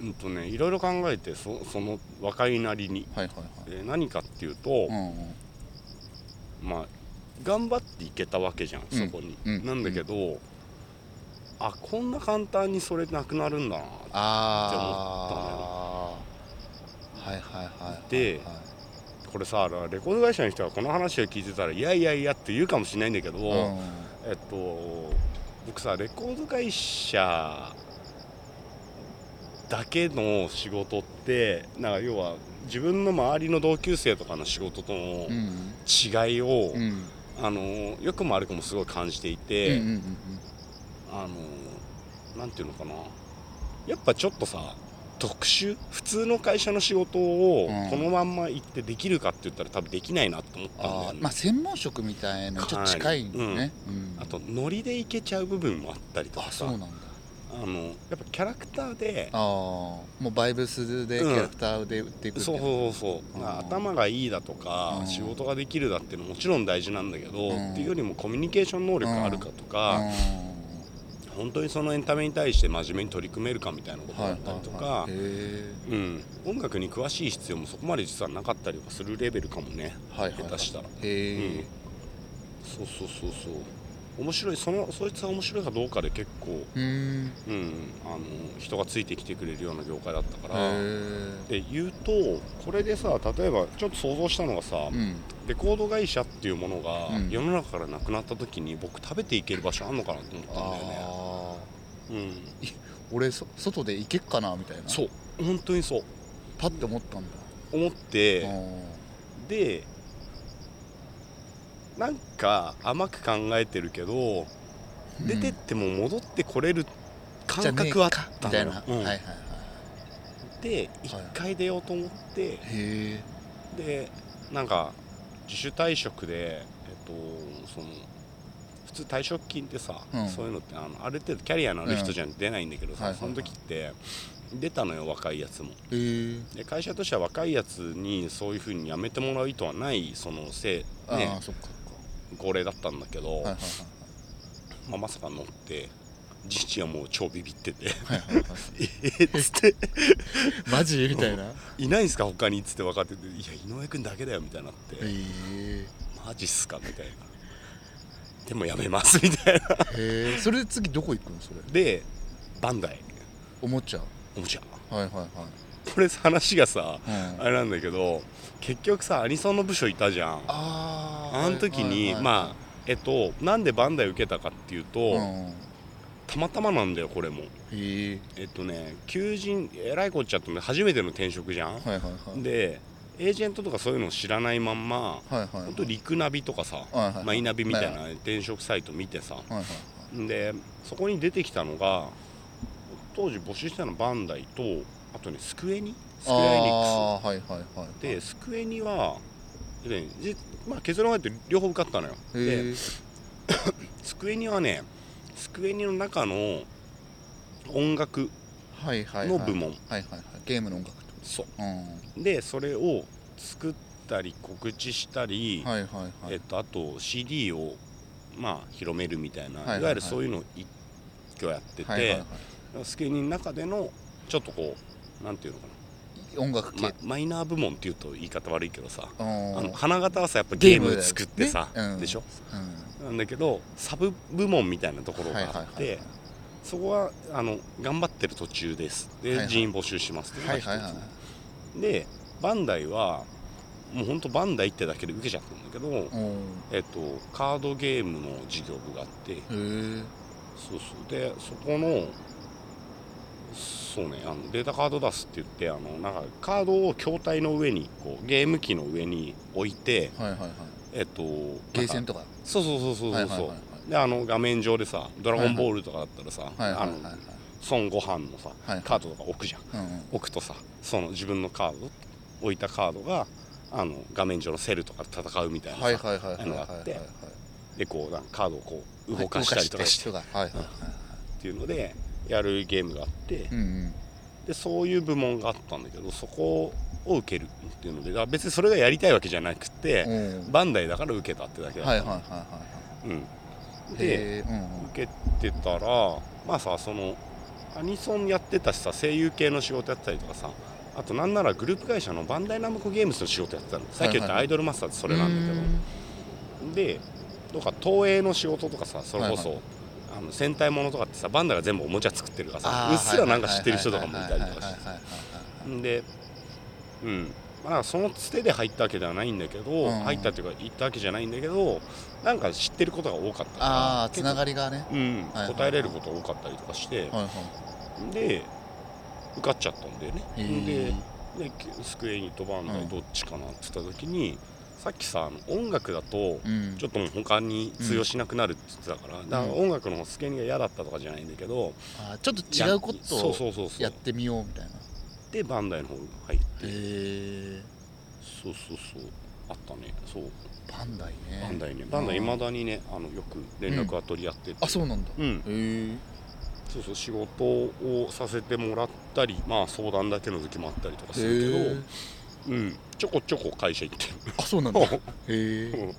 うんとねいろいろ考えてそその若いなりに。はいはいはい。で何かっていうと、うんうん。まあ頑張っていけたわけじゃんうんそこに、うん。なんだけど、あこんな簡単にそれなくなるんだなああはいはいはいはいではい。これさレコード会社の人がこの話を聞いてたらいやいやいやって言うかもしれないんだけど、うん。えっと僕さレコード会社だけの仕事ってなんか要は自分の周りの同級生とかの仕事とのうん。違いを、うん。あのよくも悪くもすごい感じていうんて、うんうんあのなんていうのかな。やっぱちょっとさ特殊？普通の会社の仕事をうん。このまんま行ってできるかって言ったら多分できないなと思ったんだよね。まあ専門職みたいなちょっと近いんだね、うん。あとノリでいけちゃう部分もあったりとあかさ。そうなんだ。あのやっぱキャラクターでああもうバイブスでキャラクターで売っていくみたそいうなそうそう。うん頭がいいだとかうん。仕事ができるだっていうのももちろん大事なんだけどうん。っていうよりもコミュニケーション能力があるかとかうん本当にそのエンタメに対して真面目に取り組めるかみたいなことだったりとかうん。音楽に詳しい必要もそこまで実はなかったりとかするレベルかもね。ーはいはい。下手したら。うん。そうそうそうそう。面白い。そのそいつが面白いかどうかで結構うーん。うん。あの人がついてきてくれるような業界だったかへらえで言うとこれでさ例えばちょっと想像したのがさ、うんレコード会社っていうものがうん。世の中からなくなった時に僕食べていける場所あんのかなと思ったんだよね。うん。俺そ外で行けっかなみたいな。そう。本当にそう。パッて思ったんだ。思ってあでなんか甘く考えてるけどー出てっうんても戻ってこれる感覚はあっかたみたうん。はいはいはい。で一回出ようと思ってへえでなんか自主退職でえっとその普通退職金ってさ、うん。そういうのってあのある程度キャリアのある人じゃ出ないんだけどさ、はいはいはい。その時って出たのよ若いやつも。へえ。で会社としては若いやつにそういうふうに辞めてもらう意図はないそのせいね。号令だったんだけど、かはいはい。まあ、まさか乗って父はもう超ビビってて。えっつって。マジ？みたいな。へいないんすか？他にっつって分かってて。いや井上君だけだよみたいになって、え。マジっすか？みたいな。でもやめますみたいな。へえ。それで次どこ行くのそれ？でバンダイ。おもちゃ？おもちゃ。はいはいはい。これ話がさうん。あれなんだけど結局さアニソンの部署いたじゃん。ああの時にまあえっとなんでバンダイ受けたかっていうと、うんたまたまなんだよこれも。へえ。えっとね求人えらいこっちゃって初めての転職じゃん、はいはいはい。でエージェントとかそういうのを知らないまんまはいはい本当リクナビとかさ、はいはいはい。マイナビみたいなは転職サイト見てさ、はいはいでそこに出てきたのが当時募集してたのバンダイとあとねスクエニ？スクエニックああはいはいはい。スでスクエニはまあ、結論が言って両方受かったのよ。で スクエニはねスクエニの中の音楽はいはいはい。の部門。はいはいはい。ゲームの音楽ってこそう。とうん。でそれを作ったり告知したり、はいはいはい。えっと、あと CD をまあ広めるみたいな、いはいはいはい。わゆるそういうのを一挙やってて、はいはいはい。スケニの中でのちょっとこうなんていうのか音楽な、系。まマイナー部門っていうと言い方悪いけどさ、うん。あの花形はさやっぱゲーム作ってさ、ねうん。でしょ？うん。なんだけどサブ部門みたいなところがあって、そこはあの頑張ってる途中です。で、はいはい。人員募集しますっていうのが一つ、はいはいはでバンダイはもうほんとバンダイってだけで受けちゃったんだけど、うん。えっと、カードゲームの事業部があってそうそう。でそこのそうねあのデータカード出すって言ってあのなんかカードを筐体の上にこうゲーム機の上に置いてはいはいはい。えっとゲーセンとか？そうそうそうそうそうそう、はいはいはいはい。であの画面上でさ「ドラゴンボール」とかだったらさ、はいはい。はいあの孫悟飯のさ、はいはい。カードとか置くじゃん。うんうん。置くとさその自分のカード置いたカードがあの画面上のセルとかで戦うみたいなのがあってはいでこうなんかカードをこう動かしたりとかして。はい。っていうのでやるゲームがあって、うんうん。でそういう部門があったんだけどそこを受けるっていうので別にそれがやりたいわけじゃなくて、うん。バンダイだから受けたってだけだった。はいはいはいはいはい。うん、でうんうん。受けてたらまあさそのアニソンやってたしさ声優系の仕事やってたりとかさあとなんならグループ会社のバンダイナムコゲームズの仕事やってたの。さっき言ったアイドルマスターってそれなんだけど、でどうか東映の仕事とかさそれこそ、はいあの戦隊ものとかってさバンダが全部おもちゃ作ってるからさうっすらなんか知ってる人とかもいたりとかしてでうんまあなんかそのつてで入ったわけではないんだけど、うん入ったっていうか行ったわけじゃないんだけどなんか知ってることが多かったからああつながりがねうん答えれること多かったりとかして、で受かっちゃったんだよねででスクエニとバンダどっちかなって言った時に、さっきさ音楽だとうん。ちょっと他に通用しなくなるって言ってたから、だから音楽の方スケニが嫌だったとかじゃないんだけど、あーちょっと違うことそうをそうそうそう。やってみようみたいな。てバンダイの方入って。えそうそうそう。あったね。そう。バンダイね。バンダイね。バンダイいまだにねあのよく連絡は取り合ってて、あそうなんだ。うん。へえそうそう仕事をさせてもらったりまあ相談だけの時もあったりとかするけど、うん、ちょこちょこ会社行ってる。あそうなんだ。へえうん。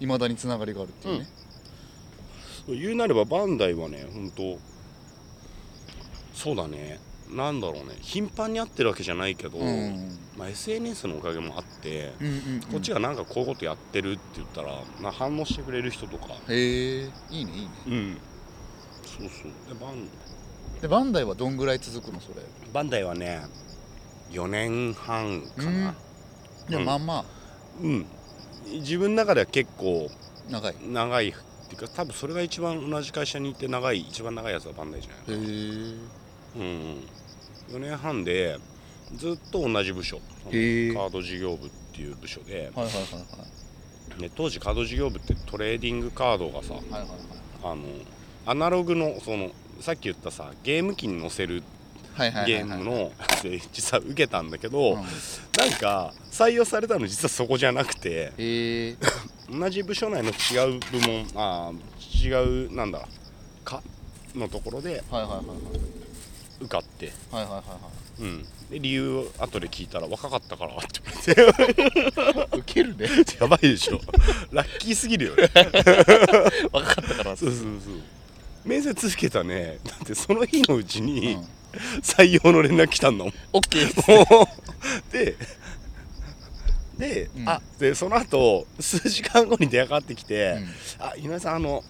いまだにつながりがあるっていうね。そう言うなればバンダイはね本当そうだね。なんだろうね。頻繁に会ってるわけじゃないけど、うん。まあ、SNS のおかげもあって、うんうんこっちがなんかこういうことやってるって言ったら、まあ、反応してくれる人とか。へえ。いいねいいね。うん。そうそう。でバンでバンダイはどんぐらい続くのそれ？バンダイはね4年半かな。でもまあまうん、自分の中では結構あ長い。へ長いっていうか多分それが一番同じ会社にいて長い一番長いやつはバンダイじゃないえ。うん4年半でずっと同じ部署。へえ。カード事業部っていう部署で、はいはいはいはい。ね、当時カード事業部ってトレーディングカードがさはいはいはい。あのアナログのそのさっき言ったさゲーム機に載せるゲームの実は受けたんだけど、うん。なんか採用されたの実はそこじゃなくてへえ。同じ部署内の違う部門あー違うなんだか？のところで受かって、はいはいはいはいうん、で理由後で聞いたら若かったからって言われて。ウケるね。やばいでしょ。ラッキーすぎるよね。若かったから。そうそうそう面接受けたね。だってその日のうちうにん。採用の連絡来たんだもん。オッケー。で で,、うん。あでその後数時間後に電話かかってきてう「あ井上さんあの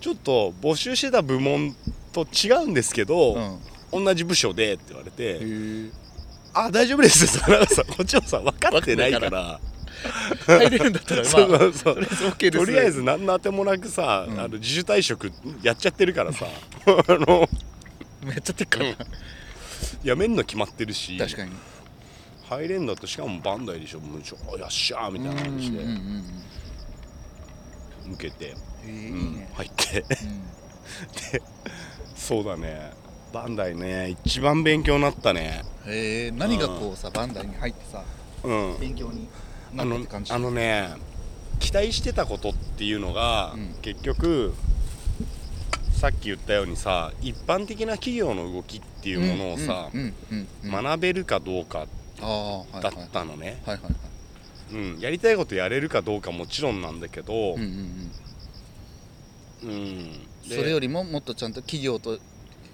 ちょっと募集してた部門と違うんですけど、んうん。同じ部署で」って言われてへえ「あ大丈夫です」なんかさこっちもさ分かってないから入れるんだったらまあそうそうとりあえず OK ですとりあえず何のあてもなくさ、うん。あの自主退職やっちゃってるからさ。あのめっちゃてっからうん。辞めんの決まってるし。確かに。入れんだとしかもバンダイでしょもうちょよっしゃーみたいな感じで。うんうんうんうん。受けて、うん。ね入って。うん。そうだね。バンダイね一番勉強になったね。へえ何がこうさバンダイに入ってさうん。勉強に。なあのあのね期待してたことっていうのが、うん。結局さっき言ったようにさ一般的な企業の動きっていうものをさ、学べるかどうかだっはいたのね、やりたいことやれるかどうかもちろんなんだけど、うんうんうん。うんでそれよりももっとちゃんと企業と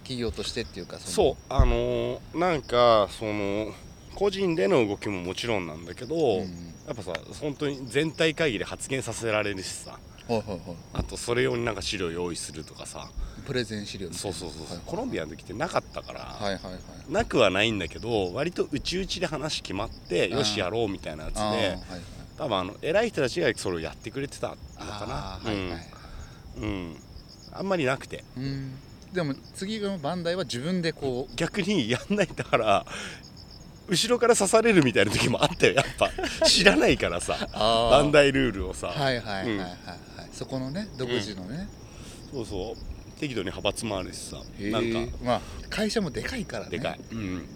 企業としてっていうかそうあのーなんかその個人での動きももちろんなんだけど、う、やん、っぱさ本当に全体会議で発言させられるしさ。はいはいはい。あとそれ用になんか資料用意するとかさ。プレゼン資料そうそうそうそう、はいコロンビアの時ってなかったから、はいはいはい。なくはないんだけど割と内々で話決まってよしやろうみたいなやつではいはい。多分あの偉い人たちがそれをやってくれてたのかな。はいはいうん、うん、あんまりなくて。うん。でも次のバンダイは自分でこ逆にやんないだから後ろから刺されるみたいな時もあったよやっぱ。知らないからさうあバンダイルールをさ、はいはいはいはいうん。はい、そこのね独自のね、そうそう。適度に派閥もあるしさ。なんか。まあ会社もでかいからね。でかい、うん、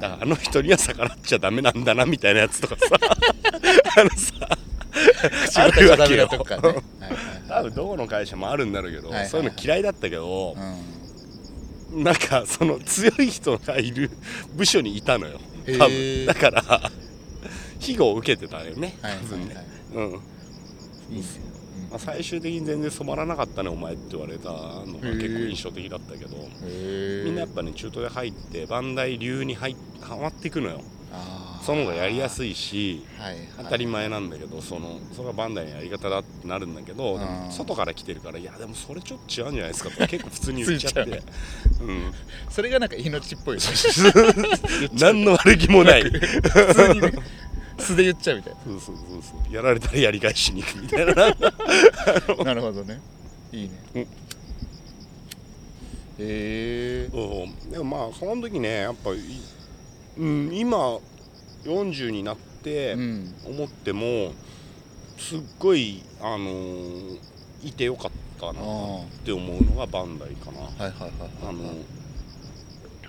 だからあの人には逆らっちゃダメなんだなみたいなやつとかさ。あのさ。口答えちゃダメだとかね。多分どこの会社もあるんだろうけど、はいはいはい。そういうの嫌いだったけど、うん。なんかその強い人がいる部署にいたのよ多分。だから庇護を受けてたよね。はいはい多分ね、はいうん、いいねまあ、最終的に全然染まらなかったねお前って言われたのが結構印象的だったけど。みんなやっぱね中途で入ってバンダイ流に入っはまっていくのよその方がやりやすいしい、はいはい、当たり前なんだけどそのそれがバンダイのやり方だってなるんだけど外から来てるからいやでもそれちょっと違うんじゃないですかとか 結構普通に言っちゃって。う。ん。それがなんか命っぽいよね。何の悪気もない。普通にね素で言っちゃうみたいそうそうそうそう。やられたらやり返しに行くみたいな。な なるほどね。いいね。うん。へえそう。でもまあその時ねやっぱい、うん、今40になってうん。思ってもすっごいあのーいてよかったなって思うのがバンダイかな。あの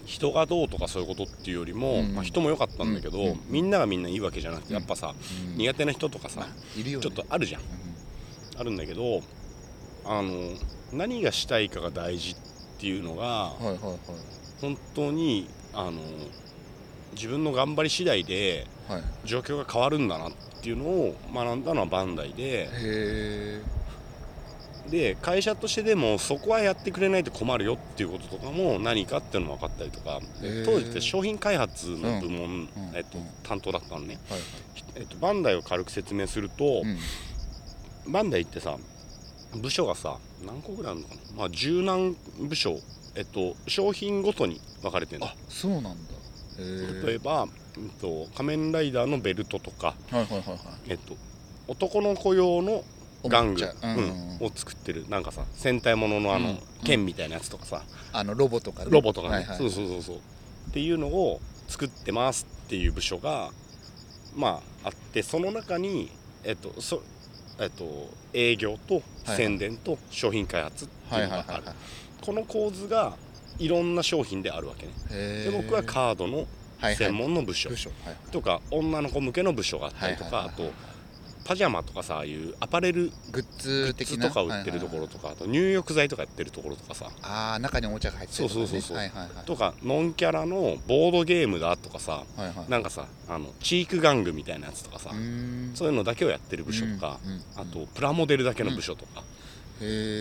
人がどうとかそういうことっていうよりも、うん。まあ、人も良かったんだけど、みんながみんないいわけじゃなくてうん。やっぱさ、うん。苦手な人とかさ、ちょっとあるじゃん。うあるんだけどあの何がしたいかが大事っていうのが本当にあの自分の頑張り次第ではい。状況が変わるんだなっていうのを学んだのはバンダイで。で会社としてでもそこはやってくれないと困るよっていうこととかも何かっていうのも分かったりとか。当時って商品開発の部門、うんえっとうん、担当だったのね、はいえっと、バンダイを軽く説明すると、うん。バンダイってさ部署がさ何個ぐらいあるのかな。まあ十何部署えっと商品ごとに分かれてるそうなんだ例えば、うんと、仮面ライダーのベルトとか、はいはいはいはい。えっと、男の子用の玩具、うんうんを作ってる。なんかさ戦隊もののあの、うん剣みたいなやつとかさ。あのロボとかね。ロボとかね、はいはいそうそうそうそう。っていうのを作ってますっていう部署がまああってその中にえっとそえっと営業とはい宣伝と商品開発ってはいいうのがある。はいはいはい。この構図がいろんな商品であるわけね。で僕はカードの専門の部署。とか女の子向けの部署があったりとかあとパジャマとかさああいうアパレルグッグズとか売ってるところとかあと入浴剤とかやってるところとかさ。ああ中におもちゃが入ってるとかね。そうそうそうそう。とかノンキャラのボードゲームだとかさなんかさあのチーク玩具みたいなやつとかさそういうのだけをやってる部署とかあとプラモデルだけの部署とか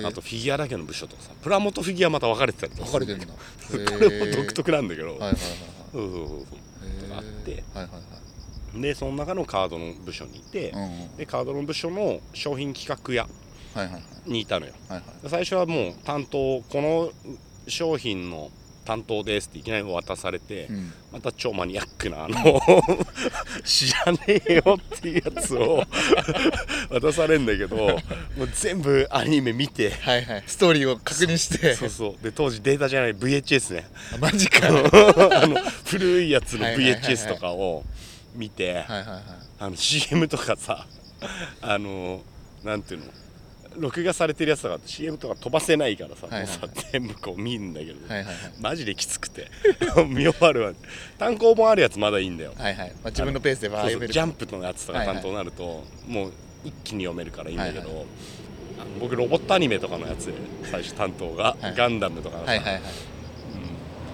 あとフィギュアだけの部署とかさプラモとフィギュアまた分かれてたりとか分かれてるんだこれも独特なんだけど。うそうそうそう。へーあって。はいはいはい。でその中のカードの部署にいてうんうん。でカードの部署の商品企画屋はいはいはい。にいたのよ。はいはい。で最初はもう担当この商品の担当ですっていきなり渡されて、うん。また超マニアックなあの 知らねえよっていうやつを 渡されるんだけどもう全部アニメ見てはいはい。ストーリーを確認して。そうそう。で当時データじゃない VHS ね。あマジか。あの古いやつの VHS とかを見て CM とかさあのなんていうの？録画されてるやつとか CM とか飛ばせないからさ,、はいはいはい。もうさ全部こう見るんだけど、はいはいはい。マジできつくて。見終わるわ。単行本あるやつまだいいんだよ。はいはい、まあ、自分のペースでバーそうジャンプのやつとかはいはい。担当になると、もう一気に読めるからいいんだけど、はいはあの僕ロボットアニメとかのやつで最初担当が、はいガンダムとかのさはいはいはい。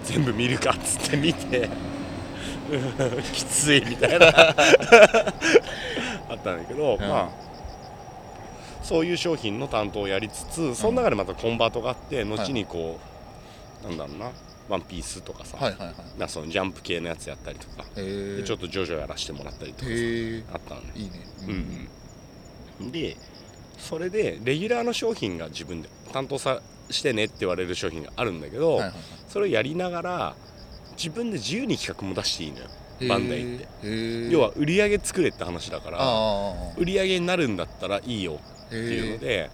全部見るかっつって見てうん きついみたいな。あったんだけど、ん。まあそういう商品の担当をやりつつその中でまたコンバートがあって後にこう、なんだろうなワンピースとかさ、はいはいはい。なそのジャンプ系のやつやったりとか、でちょっとジョジョやらしてもらったりとかあったのね。いいね。うんうん、でそれでレギュラーの商品が自分で担当さしてねって言われる商品があるんだけど、はいはいそれをやりながら自分で自由に企画も出していいのよ。はいバンダイって。要は売り上げ作れって話だから売り上げになるんだったらいいよっていうので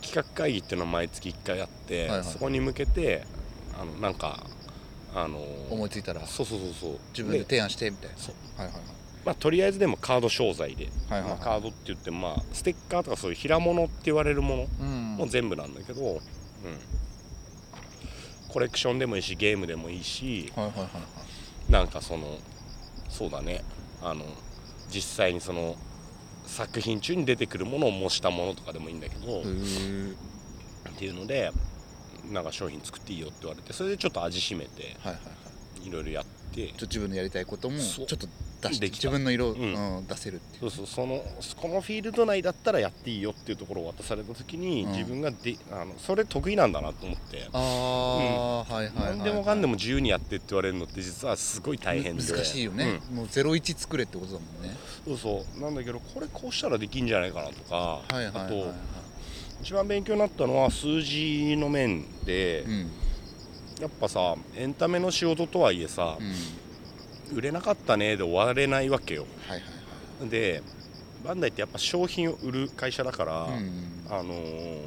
企画会議っていうのは毎月1回あって、はいはいそこに向けてあのなんかあの思いついたら。そうそうそうそう。自分で提案してみたいな。そう。はいはいはい。まあ、とりあえずでもカード商材で、はいはいはい。まあ、カードって言ってもまあステッカーとかそういう平物って言われるものうん。もう全部なんだけど、うん、コレクションでもいいしゲームでもいいしはいはいはい。なんかそのそうだね。あの実際にその作品中に出てくるものを模したものとかでもいいんだけど、っていうのでなんか商品作っていいよって言われてそれでちょっと味しめてはいろいろやって自分のやりたいこともちょっと出して自分の色、ん。うん出せるっていうそうそうそのこのフィールド内だったらやっていいよっていうところを渡された時に、うん。自分がであのそれ得意なんだなと思って、ああ、はいはいはい、はい、何でもかんでも自由にやってって言われるのって実はすごい大変で。難しいよね、もう01作れってことだもんね。うんそうそう。なんだけどこれこうしたらできんじゃないかなとか、はいはいはいはい。あと一番勉強になったのは数字の面で、うん。やっぱさエンタメの仕事とはいえさう、ん。売れなかったねで終われないわけよ。はいはいでバンダイってやっぱ商品を売る会社だから、はいうん。あのー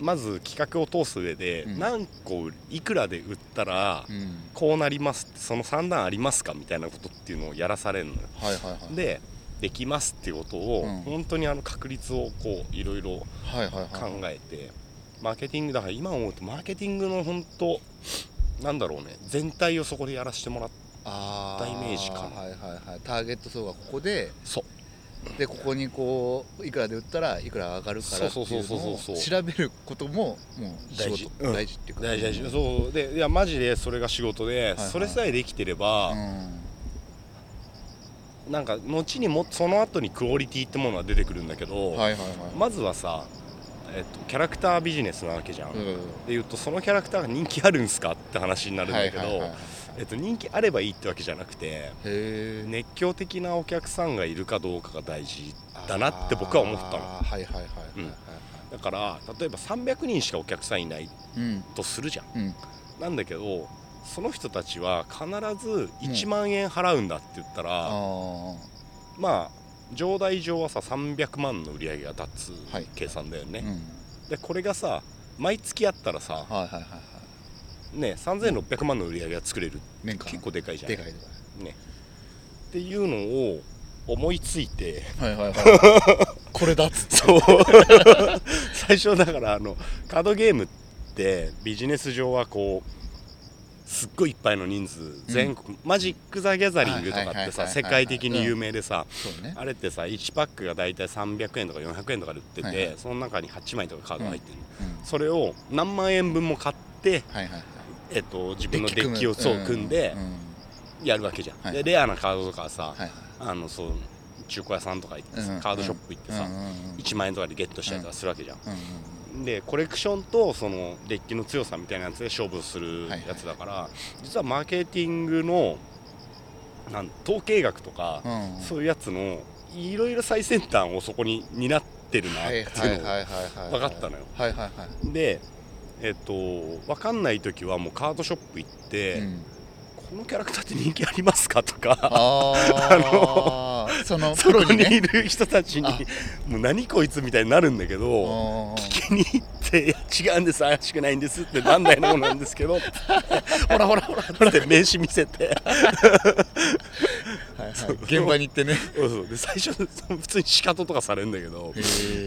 まず企画を通す上で、うん。何個いくらで売ったらうん。こうなりますその算段ありますかみたいなことっていうのをやらされるのよ。はいはいはい。でできますっていうことを、うん。本当にあの確率をこういろいろはいはいはい。考えて、マーケティングだから今思うとマーケティングの本当なんだろうね全体をそこでやらせてもらっあイメージかな。はいはいはい。ターゲット層がここでそうでここにこういくらで売ったらいくら上がるからっていうのを調べることももう仕大事大事っていうか。大事大事。うんそう。でいやマジでそれが仕事で、はいそれさえできてれば、うん。なんか後にもその後にクオリティってものは出てくるんだけど、はいはいはい。まずはさ、えっと、キャラクタービジネスなわけじゃん、でうん。言うとそのキャラクターが人気あるんすかって話になるんだけど、はいはいはいはいえっと、人気あればいいってわけじゃなくて熱狂的なお客さんがいるかどうかが大事だなって僕は思ったの。あーはいはいはいはいうん。はいだから例えば300人しかお客さんいないうん。とするじゃん。うん。なんだけどその人たちは必ず1万円払うんだって言ったら、あまあ上代上はさ300万の売り上げが立はい。つ計算だよね、あうん。でこれがさ毎月あったらさ、はいはいはいはいね、3600万の売り上げが作れる。年間。結構でかいじゃん。でかいでかね、っていうのを思いついて。いはいはいはい。これだっつって。そう。最初だからあのカードゲームってビジネス上はこうすっごいいっぱいの人数。全国、マジック・ザ・ギャザリングとかってさ世界的に有名でさ、そうね。あれってさ1パックが大体300円とか400円とかで売ってて、はいはい。その中に8枚とかカードが入ってる、うん。それを何万円分も買って、はいはいはいえっと、自分のデッキをそう組んでやるわけじゃん、はいでレアなカードとかはさ、はいはい。あのそう中古屋さんとか行ってさ、うんカードショップ行ってさ、うんうんうん1万円とかでゲットしたりとかするわけじゃん、うんうんでコレクションとそのデッキの強さみたいなやつで勝負するはいはい。やつだから、実はマーケティングのなん統計学とか、そういうやつのいろいろ最先端をそこに担ってるなっていうの分かったのよ。はいはいはい。でえっと分かんない時はもうカードショップ行って、うん。このキャラクターって人気ありますかとか。あ あそのそこにいる人たちにあ。もう何こいつみたいになるんだけどうん聞きに行って違うんです怪しくないんですって何台のものなんですけど。ほらほらほら。って名刺見せて 現場に行ってね。そうそう。で最初普通に仕方とかされるんだけど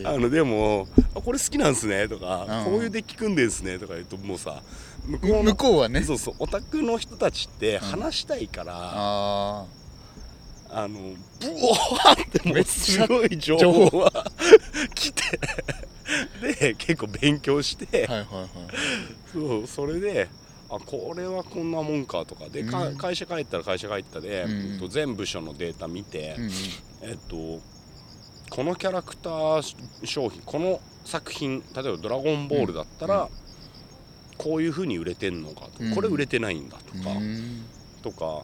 あのでもあこれ好きなんすねとかうん。こういうデッキ組んでんすねとか言うともうさ向こうの向こうはね。そうそう。オタクの人たちって話したいから、ああのブワーってもうすごい情情報。が来てで結構勉強して、あはいはいはい。そうそれであこれはこんなもんかとかで、かうん。会社帰ったら会社帰ったで、うん。と全部署のデータ見て、うん。うんえっとこのキャラクター商品この作品例えば「ドラゴンボール」だったら、うん。こういう風に売れてんのかとこれ売れてないんだとか、うん。とか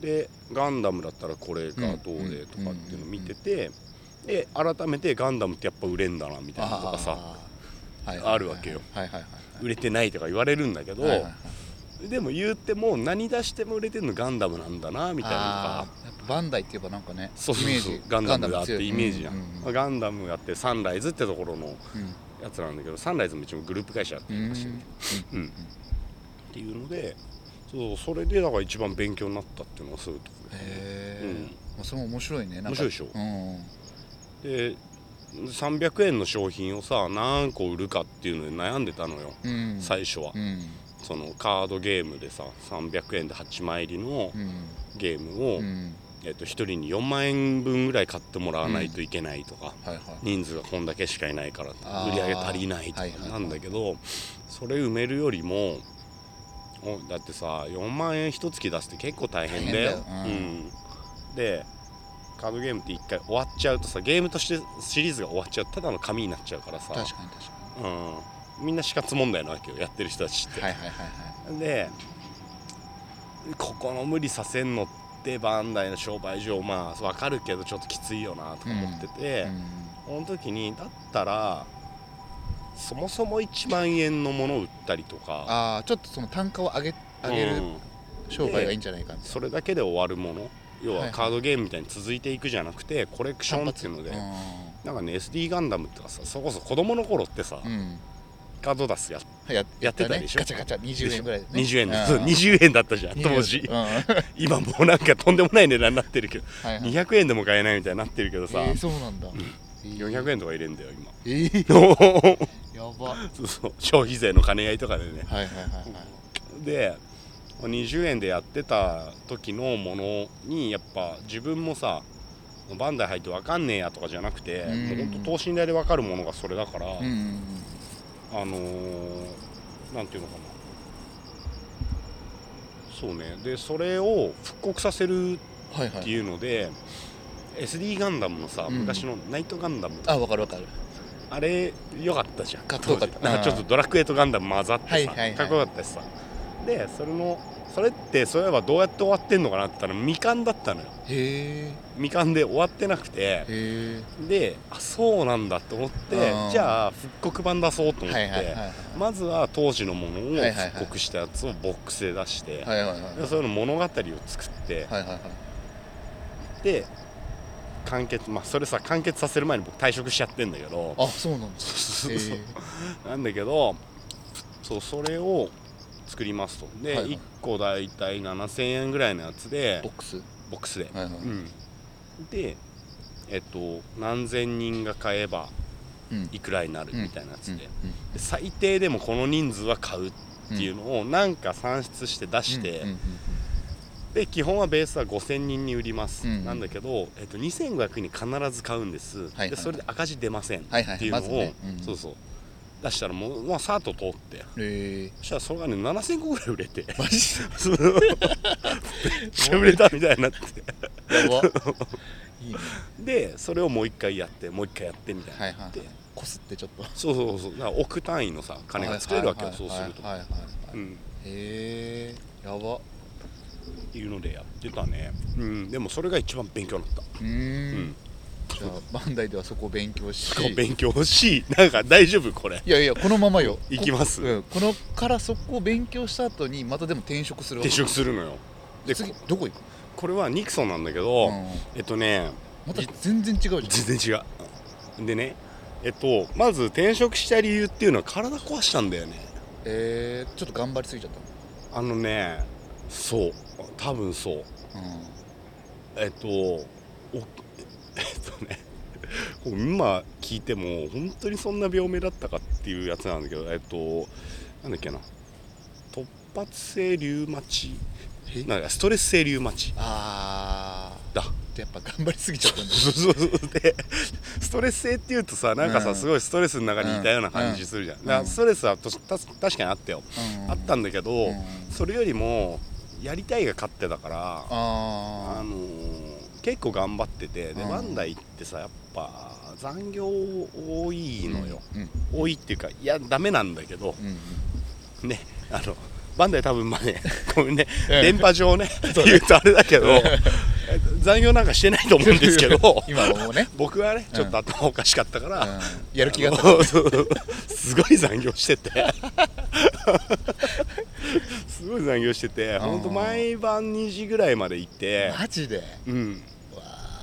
でガンダムだったらこれがどうでとかっていうのを見てて、で改めてガンダムってやっぱ売れんだなみたいなのとかさあるわけよ。はいはいはい売れてないとか言われるんだけど、でも言っても何出しても売れてんのガンダムなんだなみたいなのとかあーやっぱバンダイって言えばなんかねそうそうそうイメージガンダムがあってイメージじゃん、うんうん。まあガンダムがあってサンライズってところのうん。やつなんだけどサンライズも一応グループ会社ってうん言いましたようん。っていうのでそうそれでだから一番勉強になったっていうのはそういうところへえ、うん。まあ、それも面白いね。面白いでしょ。うん。で300円の商品をさ何個売るかっていうので悩んでたのよ、うん。最初は、うん。そのカードゲームでさ300円で8枚入りのうん。ゲームを、うん。えっと1人に4万円分ぐらい買ってもらわないといけないとか、はいはい。人数がこんだけしかいないから売り上げ足りないとかはいはいはい。なんだけどそれ埋めるよりもおだってさ4万円一月出すって結構大変だよ。大変だよ。うん。でカードゲームって一回終わっちゃうとさゲームとしてシリーズが終わっちゃうただの紙になっちゃうからさ、確かに確かうん、みんな死活問題なわけよやってる人たちって、にはいはいはいはい。でここの無理させんのってバンダイの商売上まあ分かるけどちょっときついよなとか思ってて、この時にだったらそもそも1万円のものを売ったりとかああちょっとその単価を上げ上げるうん。商売がいいんじゃないかみたいなそれだけで終わるもの要はいははい。カードゲームみたいに続いていくじゃなくてコレクションっていうので単なんかね SD ガンダムってかさそれこそ子供の頃ってさ、カードダスやややってたでしょ？ガチャガチャ。20円ぐらいでね20円で、うん。そう20円だったじゃん当時。うん。は い今もうなんかとんでもない値段になってるけどはい200円でも買えないみたいになってるけどさ、えーそうなんだ。400円とか入れんだよ今。えー。やば。はいそうそう。消費税の兼ね合いとかでね。はいはいはい。で20円でやってた時のものにやっぱ自分もさバンダイ入って分かんねえやとかじゃなくて、うん。もうほんと等身大で分かるものがそれだから、うんうんあのーなんていうのかな。そうね。でそれを復刻させるっていうので、SD ガンダムのさ、うん。昔のナイトガンダム。あわかるわかる。あれ良かったじゃんかっこよかった。なんかちょっとドラクエとガンダム混ざってさ、はいはいはい。かっこよかったしさでそれのそれってそういえばどうやって終わってんのかなって言ったら未完だったのよ。へ未完で終わってなくて。であそうなんだと思ってうん。じゃあ復刻版出そうとえ思って、はいはいはいはい。まずは当時のものを復刻したやつをボックスで出して、はいはいはいでそれの物語を作って、はいはいはいで完結まあそれさ完結させる前に僕退職しちゃってんだけど。あそうなんだそうへそう。え。なんだけどそうそれを作りますと。で、はいはい。1個大体7000円ぐらいのやつでボックス？ボックスで、はいはい。うん、でえっと何千人が買えばうん。いくらになるみたいなやつで,、うん。で最低でもこの人数は買うっていうのをなんか算出して出して、で基本はベースは5000人に売ります、うん。なんだけど、えっと、2500に必ず買うんです、はいはいでそれで赤字出ませんはいはい。っていうのを、まずね。うん。そうそう出したらもう、まあ、さーっと通って。へえ。そしたらそれがね7000個ぐらい売れて。マジそうめっちゃ売れたみたいになって。やば。いいね。でそれをもう一回やってもう一回やってみたいはいはいになって、こすってちょっと。そうそうそう。だから億単位のさ金が作れるわけよ、はいそうすると、はいはいはいはい。うん、へえやば。っていうのでやってたね、うん、でもそれが一番勉強になった、うんじゃあバンダイではそこを勉強し。こう勉強しなんか大丈夫これ。いやいやこのままよ。いきます。こ,、うん、このからそこを勉強した後にまたでも転職するわ転職するのよ。で次こどこ行く？これはニクソンなんだけど、うん。えっとねまた全然違うじゃん。全然違う。でねえっとまず転職した理由っていうのは体壊したんだよね。えー、ちょっと頑張りすぎちゃったあのねそう。多分そう。うえっとおえっとね今聞いても本当にそんな病名だったかっていうやつなんだけどえっとなんだっけな。突発性リウマチ。え？なんかストレス性リウマチ。あだ。ーやっぱ頑張りすぎちゃったんだ。でストレス性っていうとさなんかさ、うん。すごいストレスの中にいたような感じするじゃん、ん。だからストレスはとた確かにあったよ、うん。あったんだけど、うん。それよりもやりたいが勝ってたからああのー結構頑張っててでうん。バンダイってさやっぱ残業多いーのよ、うん多いっていうかいやダメなんだけどうんうん。ねあのバンダイ多分まあね ごめんねうん電波上ね 言うとあれだけど残業なんかしてないと思うんですけど 今はもうね、僕はねうん。ちょっと頭おかしかったから、うん、やる気があった。そうそうすごい残業してて。すごい残業しててほんと毎晩2時ぐらいまで行って。マジで？うん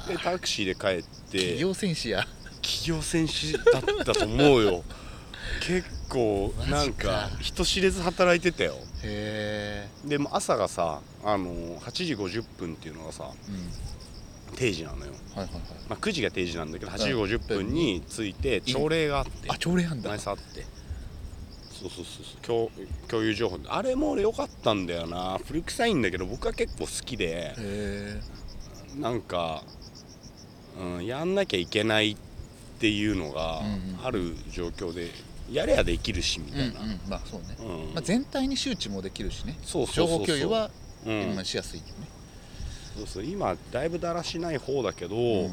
でタクシーで帰って企業戦士や。企業戦士だったと思うよ。結構なんか人知れず働いてたよ。へえでも朝がさあの8時50分っていうのがさうん。定時なのよ、はいはいはい。まあ、9時が定時なんだけど8時50分に着いて朝礼があって。あ朝礼なんだ。ナイスあって。そうそうそうそう。共共有情報。あれも俺良かったんだよな。古臭いんだけど僕は結構好きで。へえなんか、うん、やんなきゃいけないっていうのがうんうん。ある状況でやれやできるしみうんうたいな、んまあそうね、うん。まあ、全体に周知もできるしね。そうそうそうそう。情報共有はしやすいよね、そうそう。今だいぶだらしない方だけど、うん。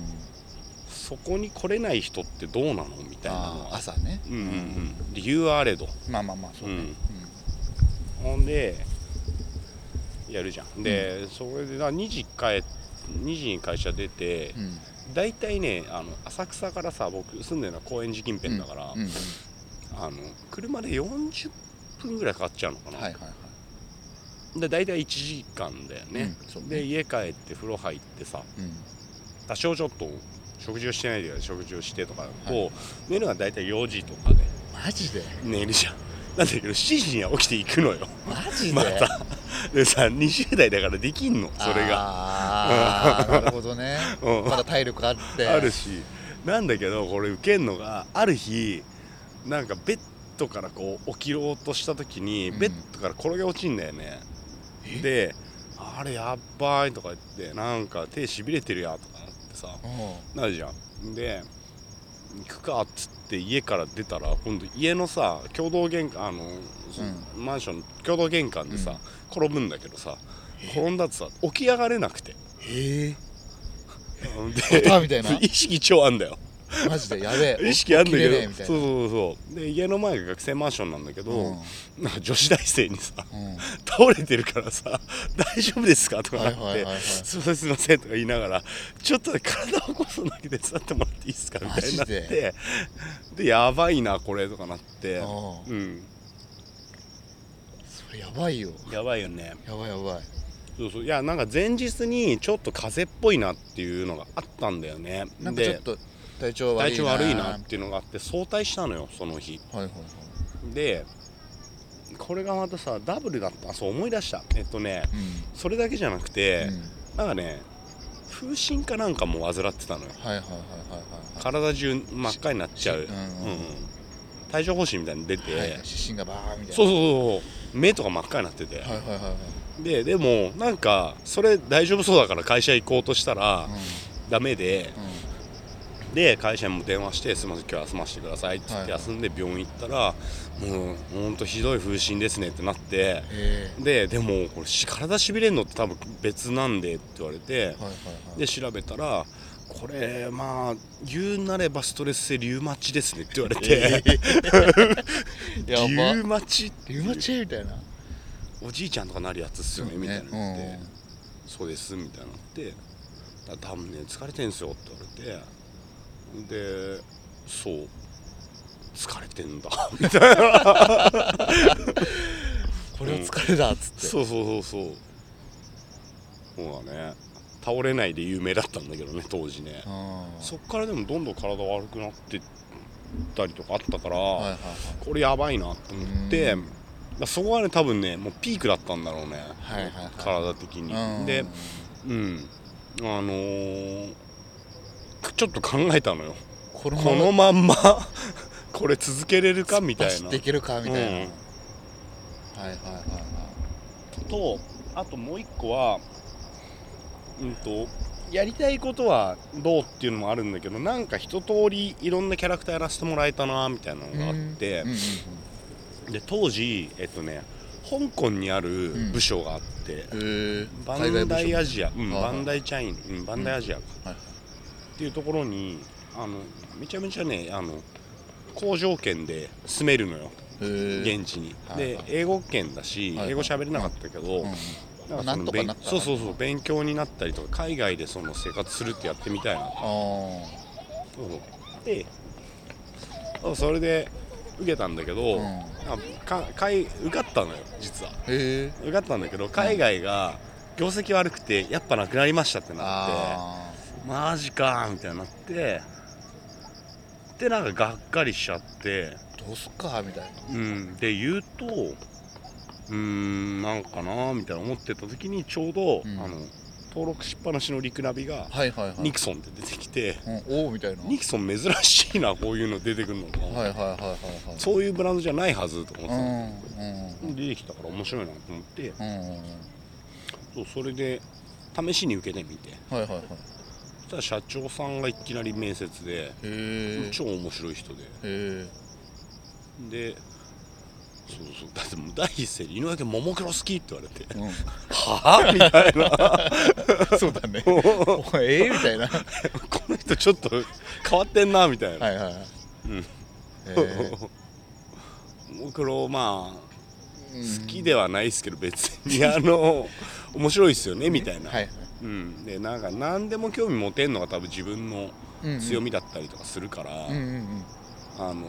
そこに来れない人ってどうなのみたいな朝ね。うんうんうん。理由はあれど。まあまあまあそうね、うん。ほんでやるじゃん。で、それでな2時帰2時に会社出てうんうん大体ねあの浅草からさ僕住んでるのは高円寺近辺だから、うんうんあの車で40分ぐらいかかっちゃうのかな、はいはいはい。で大体1時間だよね、うんね。で家帰って風呂入ってさうん。多少ちょっと食事をしてないで食事をしてとかこう、はい。寝るのは大体4時とかで。マジで？寝るじゃんなんだけど7時には起きていくのよ。マジで？また。でさ20代だからできんのそれが。あ あなるほどね。うん。まだ体力あって。あるし。なんだけどこれ受けんのがある日なんかベッドからこう起きろうとした時に、うん。ベッドから転げ落ちんだよね。え？であれやっばいとか言ってなんか手しびれてるやとかなってさうん。なるじゃん。で行くかっつって家から出たら今度家のさ共同玄関あの、そのマンションの共同玄関でさ、転ぶんだけどさ転んだってさ起き上がれなくて。えでタみたいな。意識超あんだよ。ー、マジでやべえ。意識あんだけど。みたいな。そうそうそうで家の前が学生マンションなんだけど、うん。なんか女子大生にさうん。倒れてるからさ「大丈夫ですか?」とかなって「はいはいはいはい。すいませんすいません」とか言いながら「ちょっとね体を起こすのだけ手伝ってもらっていいですか?」みたいになってで？でやばいなこれとかなってあうん。それやばいよ。やばいよね。やばいやばい。そうそう。いやなんか前日にちょっと風邪っぽいなっていうのがあったんだよね。でなんかちょっと体調悪いな。っていうのがあって早退したのよその日。はいはいはい。でこれがまたさダブルだった。そう思い出した。えっとねうん。それだけじゃなくて、うん。なんかね風疹かなんかも患ってたのよ。体中真っ赤になっちゃう、しうんうん。帯状疱疹みたいに出て、はいはい。湿疹がバーみたいな。そうそうそう目とか真っ赤になってて、はいはいはいはい。ででもなんかそれ大丈夫そうだから会社行こうとしたら、うダメで。んうんで会社にも電話して「すみません今日休ませてください」っつっはいはい。て休んで病院行ったら「もうほんとひどい風疹ですね」ってなってへででもこれし体しびれんのって多分別なんでって言われてえはいはいはい。で調べたらこれまあ言うなればストレス性リウマチですねって言われて、やリばウマチリウマチみたいな。おじいちゃんとかなるやつっすよねそうみたいねなのって、そうですみたいなのって。だ多分ね疲れてんすよって言われてでそう疲れてんだ。みたいなこれは疲れだっつって。そうそうそうそう。そうだね。倒れないで有名だったんだけどね当時ね。そっからでもどんどん体悪くなってったりとかあったから、はいはいはい。これやばいなと思ってそこはね多分ねもうピークだったんだろうね、はいはいはい。体的に、うん。でうん。あのーちょっと考えたのよ。このまんま。これ続けれるかみたいな。走っていけるかみたいな、うん。はいはいはいはい。とあともう一個はうんとやりたいことはどうっていうのもあるんだけどなんか一通りいろんなキャラクターやらせてもらえたなみたいなのがあって。で当時えっとね香港にある部署があって、うん、バンダイアジア、うん、バンダイチャイン、うん、バンダイアジアか。はいっていうところにあのめちゃめちゃねあの好条件で住めるのよ。現地に、はいはい。で英語圏だし、はいはい。英語喋れなかったけど、うんなんかそなんのそうそうそう勉強になったりとか海外でその生活するってやってみたいな。あそう。でそれで受けたんだけど、あうん。かかい受かったのよ実は。え受かったんだけど海外が業績悪くてやっぱなくなりましたってなって。あマジかーみたいになってでなんかがっかりしちゃって。ーどうすっかみたいな。うん。で言うとうーんなんかなーみたいな思ってた時にちょうど、うん。あの登録しっぱなしのリクナビがはいはいはい。ニクソンって出てきて、うん、おおみたいな。ニクソン珍しいなこういうの出てくるのとか、はいはいはいはいはい。そういうブランドじゃないはずとか思うんってうん。た、出てきたから面白いなと思って。うんうんうん。そうそれで試しに受けてみて。はいはいはい。そしたら社長さんがいきなり面接で、超面白い人で。でそうそうだってもう第一声で井上君ももクロ好きって言われて。うん。はあ？みたいな。そうだね。おええみたいな。はこの人ちょっと変わってんなみたいな、いはいはい。うん。ももクロまあうん。好きではないですけど別にあの面白いですよねみたいな、はいはい。うん、でなんか何でも興味持てんのが多分自分の強みみだったりとかするから、うんうんあの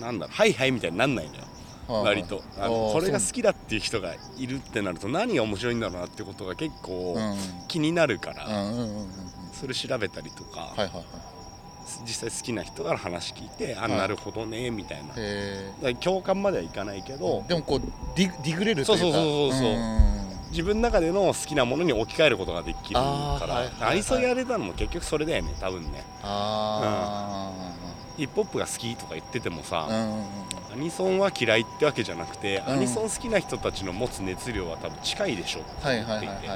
なんだろうはいはいみたいになんないのよ。うん割と。あのこれが好きだっていう人がいるってなると何が面白いんだろうなってことが結構うん。気になるかうら、それ調べたりとか、実際好きな人から話聞いて、あはい。なるほどねみたいな、共感まではいかないけど、えでもこうディディグれるというか。そうそうそうそうそうん自分の中での好きなものに置き換えることができるから。あーはいはいはいアリソンやれたのも結局それだよね多分ね。あヒップホップが好きとか言っててもさ、アニソンは嫌いってわけじゃなくて、うん。アニソン好きな人たちの持つ熱量は多分近いでしょってはいはいはい思ってい。て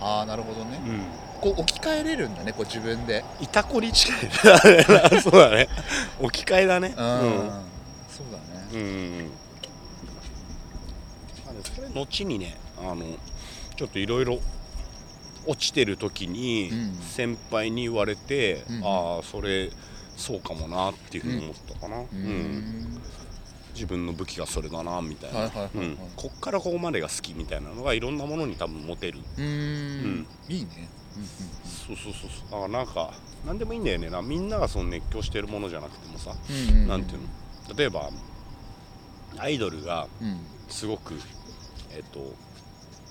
ああなるほどね。うん。こう置き換えれるんだねこう自分で。いたこに近い。そうだね。置き換えだね。うん、そうだね。うんうんうん。あのそれ後にねあのちょっといろいろ落ちてる時にうん。先輩に言われて、うん。ああそれそうかもなっていうふうに思ったかな、ううん。ん自分の武器がそれだなみたいな、こっからここまでが好きみたいなのがいろんなものに多分持てる。うーん。ん。いいね。そうそうそうそう。あなんか何でもいいんだよねな。みんながその熱狂してるものじゃなくてもさ、うなんていうの？例えばアイドルがうん。すごくえっと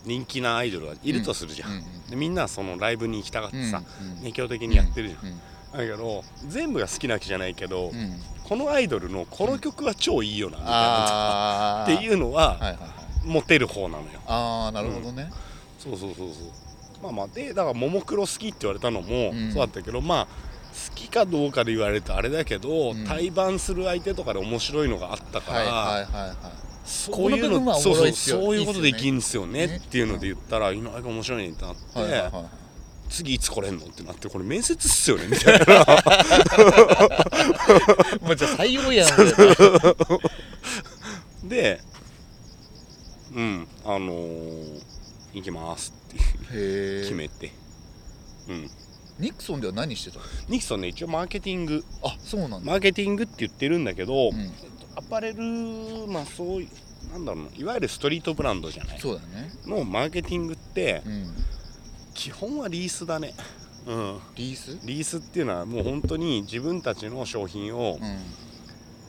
人気なアイドルがいるとするじゃん、うんでみんなそのライブに行きたがってさ、熱狂的にやってるじゃん、うんだけど全部が好きなわけじゃないけど、うん。このアイドルのこの曲は超いいよなみたいな。っていうのははいモテる方なのよ。ああなるほどね。そうそうそうそう。まあまあでだからももクロ好きって言われたのもうん。そうだったけど、まあ好きかどうかで言われるとあれだけど、うん。対バンする相手とかで面白いのがあったから、はいはいはいはいそういうこのそうそうそういうことできんすよねねっていうので言ったら、井上が面白いねってなって、はいはいはい。次いつ来れんのってなってこれ面接っすよねみたいな。もうじゃあ採用やん。でうんあのー行きますって決めて、うん。ニクソンでは何してたの？ニクソンね一応マーケティング。あそうなんだ。マーケティングって言ってるんだけど、うんアパレルまあそういうなんだろうないわゆるストリートブランドじゃない。そうだね。のマーケティングってうん。基本はリースだね。うん。リース？リースっていうのはもう本当に自分たちの商品を、うん。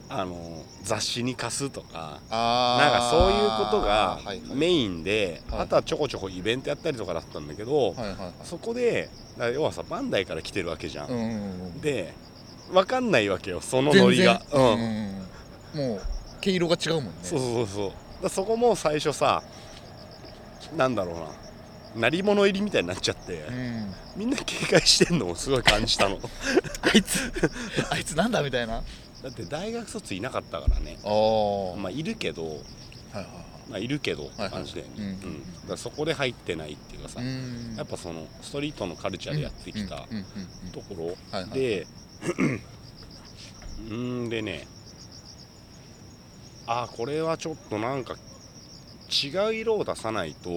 あの雑誌に貸すとかあなんかそういうことがはいはい。メインで、はい。あとはちょこちょこイベントやったりとかだったんだけど、はいはいはい。そこで要はさバンダイから来てるわけじゃん、うんうんうん。で分かんないわけよそのノリが。うんもう毛色が違うもんね。そうそうそう。だそこも最初さなんだろうな。鳴り物入りみたいになっちゃって、うん。みんな警戒してんのをすごい感じたの。あいつあいつなんだみたいな。あだって大学卒いなかったからね。まあいるけど。いはいはい。まあいるけどはい感じだよね、うんうんだそこで入ってないっていうかさ、うんやっぱそのストリートのカルチャーでやってきたところはいはいでうんでねあこれはちょっとなんか違う色を出さないと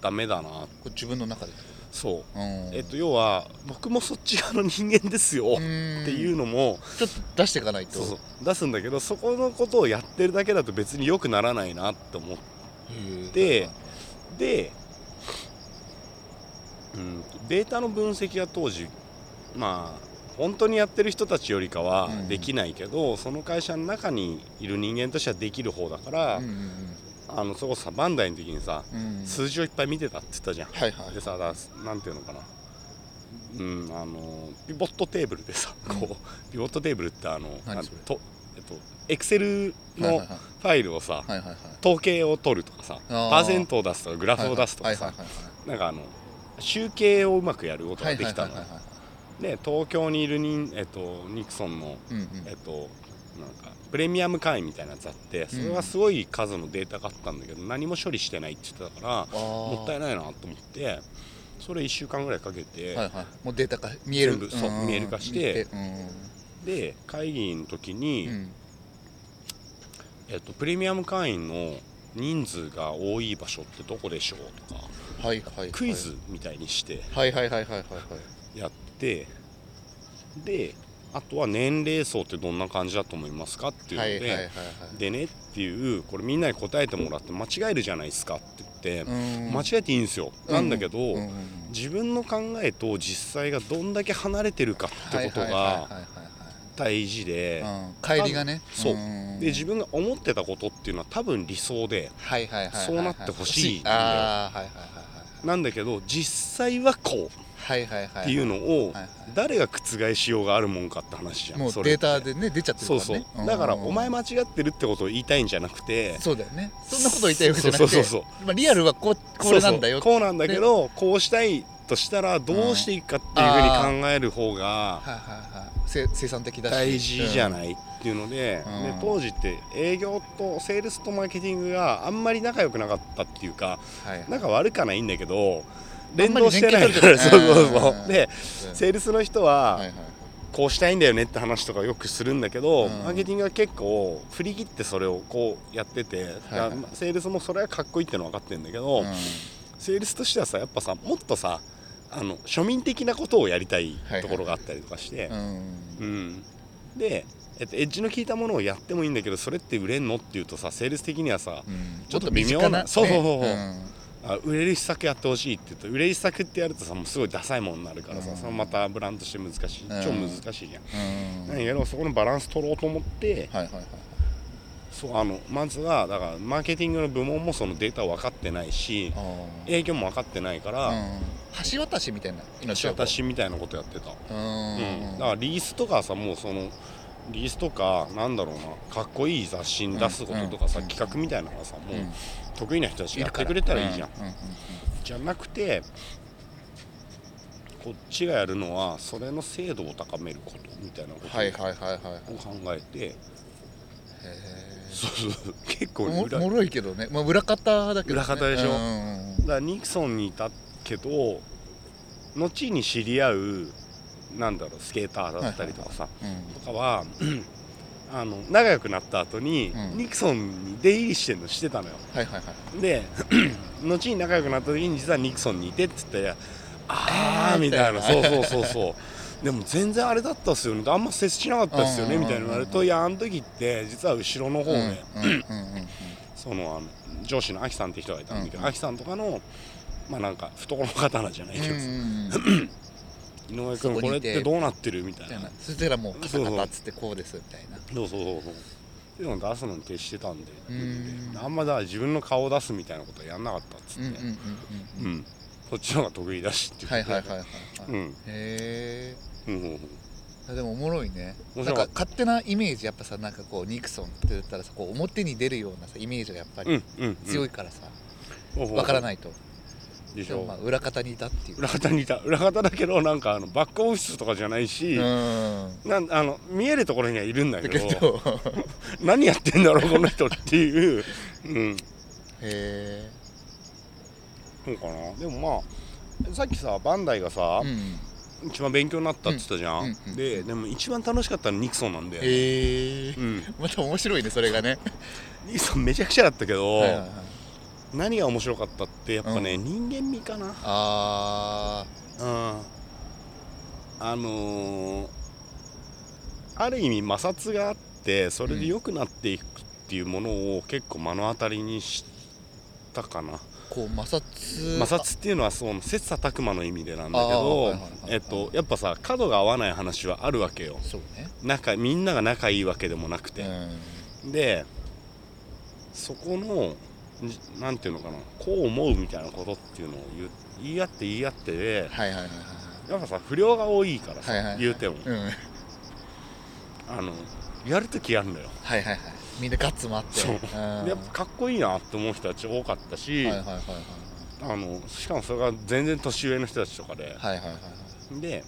ダメだな。これ自分の中で。そう。うん。えっと要は僕もそっち側の人間ですよ。っていうのもちょっと出していかないと。出すんだけどそこのことをやってるだけだと別に良くならないなって思っへでて、うん、データの分析は当時まあ本当にやってる人たちよりかはうん。できないけど、その会社の中にいる人間としてはできる方だから、うんうんあのそこさバンダイの時にさ、うん。うん数字をいっぱい見てたって言ったじゃん。はいはい。でさだなんていうのかな。うんあのピボットテーブルでさ、こうピボットテーブルってあのとえっとエクセルのファイルをさ、はいはいはい。統計を取るとかさパーセントを出すとかグラフを出すとかさはいはいはいなんかあの集計をうまくやることはいができたのはいはいはいはいで東京にいる人、えっと、ニクソンの、うんうん。えっと、なんかプレミアム会員みたいなやつあってそれはすごい数のデータがあったんだけど、何も処理してないって言ってたからももったいないなと思ってそれ1週間ぐらいかけて、はいはい。もうデータ化見える。全部そうん。見える化してで会議の時うに、んうん。えっと、プレミアム会員の人数が多い場所ってどこでしょうとかはいはいはい。クイズみたいにしてはいはいはいはいはいはいやってであとは年齢層ってどんな感じだと思いますかっていうので、はいはいでねっていうこれみんなに答えてもらって間違えるじゃないですかって言って、うん。間違えていいんですよ、なんだけど、うんうんうん自分の考えと実際がどんだけ離れてるかってことが大事で、帰りがね。そう。んで自分が思ってたことっていうのは多分理想でそうなってほしい。なんだけど実際はこうっていうのを誰が覆しようがあるもんかって話じゃんもうデータでね出ちゃってるそうからね。そうだからん。お前間違ってるってことを言いたいんじゃなくて。そうだよね。そんなこと言いたいわけじゃなくて。そうそうそうまあリアルはこうこれなんだよ。そうそう。こうなんだけどこうしたいとしたらどうしていくかっていうふうに考える方がはいはいはい。せ生産的だし。大事じゃい、ないっていうので,、うん。で当時って営業とセールスとマーケティングがあんまり仲良くなかったっていうかうんは悪かないんだけどあ連動してない連からそうそうそう。でうん。セールスの人ははいはいはい。こうしたいんだよねって話とかよくするんだけど、うん。マーケティングは結構振り切ってそれをこうやってて、はいはい。だからセールスもそれはかっこいいってのは分かってるんだけど、うん。セールスとしてはさやっぱさもっとさあの庶民的なことをやりたいはいところがあったりとかして、うん。うん、で、えっと、エッジの効いたものをやってもいいんだけどそれって売れんのっていうとさセールス的にはさうん。ちょっと微妙なそうそうそうそう。ねあ売れる施策やってほしいって言うと売れる施策ってやるとさもうすごいダサいものになるからさ、うん。そのまたブランドとして難しい、うん。超難しいじゃん。うん。うんなんやけどそこのバランス取ろうと思ってはいはいはい。そうあのまずはだからマーケティングの部門もそのデータを分かってないしあ営業も分かってないから、ーうん。橋渡しみたいな命をこう。私みたいなことやってた。うん。うん、だからリースとかさもうそのリースとかなんだろうなかっこいい雑誌に出すこととかさ、うん。企画みたいなのがさもううん得意な人たちがやってくれたらいいじゃん、じゃなくてこっちがやるのはそれの精度を高めることみたいなことはいはいはいはいはい。を考えて。へそうそう結構裏おもろいけどね。まあ裏方だけどね。裏方でしょ。うんうんうん。だからニクソンにいたけど後に知り合うなんだろうスケーターだったりとかさ、うん。とかはあの仲良くなった後に、うん。ニクソンに出入りしてんのしてたのよ。はいはいはい。で 後に仲良くなった時に実はニクソンにいてって言ってああえーみたいな。そうそうそうそう。でも全然あれだったっすよね。あんま接しなかったっすよね。うん。みたいな言われるといやあの時って実は後ろの方で、うんうんうんうん そのあの上司のアキさんって人がいたんだけど、うん。うんアキさんとかのまあなんか懐の刀じゃないけど。さ、うんうん 井上君これってどうなってるみたいな。そしたらもうカタカタっつってこうですみたいな。そうそうそうそう。っていうのを出すのに徹してたんで。うん。あんまだ自分の顔を出すみたいなことはやんなかったっつって、うんそっちの方が得意だしってはいはいいはいはいはい。うん。へうんうん。うんえでもおもろいね。なんか勝手なイメージやっぱさなんかこうニクソンって言ったらさこう表に出るようなさイメージがやっぱり強いからさ。わわからないとでしょ。まあ裏方にいたっていう。裏方にいた。裏方だけどなんかあのバックオフィスとかじゃないし、うん。なんあの見えるところにはいるんだだけど。何やってんだろうこの人っていう。うん。へそうかな。でもまあさっきさバンダイがさえ、うん。一番勉強になったって言ったじゃん、うん。うん。うん。ででも一番楽しかったのニクソンなんだよ、へえ。うん、また面白いねそれがね。ニクソンめちゃくちゃだったけど、はいはいはい何が面白かったってやっぱね、人間味かな。あうん。あのーある意味摩擦があってそれで良くなっていくっていうものを結構目の当たりにしたかな、ーこう摩擦摩擦っていうのはその切磋琢磨の意味でなんだけどえっとやっぱさ角が合わない話はあるわけよ。そうね。仲みんなが仲いいわけでもなくて、うん。でそこのじなんていうのかなこう思うみたいなことっていうのを言い合って言い合ってではいはいはいはい。やっぱさ不良が多いからさ、はいはいはい。言うても。うん。はいあのやるときやるのよ。はいはいみんなガッツもあって。そう。やっぱかっこいいなって思う人たち多かったし、はいはいはいはいあのしかもそれが全然年上の人たちとかで、はいはいはいはい。で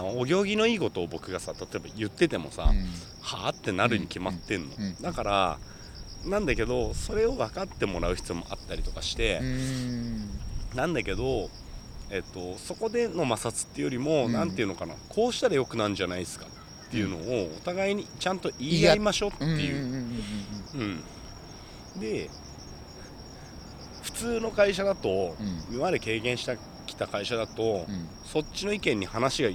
お行儀のいいことを僕がさ例えば言っててもさ、うん。はあってなるに決まってんの、うん。うん。だからなんだけどそれを分かってもらう必要もあったりとかしてう、ん。なんだけど、えっと、そこでの摩擦っていうよりも、うん。ていうのかなこうしたらよくなんじゃないですかっていうのをお互いにちゃんと言い合いましょうっていう。で普通の会社だと、うん。今まで経験してきた会社だと、うん。そっちの意見に話が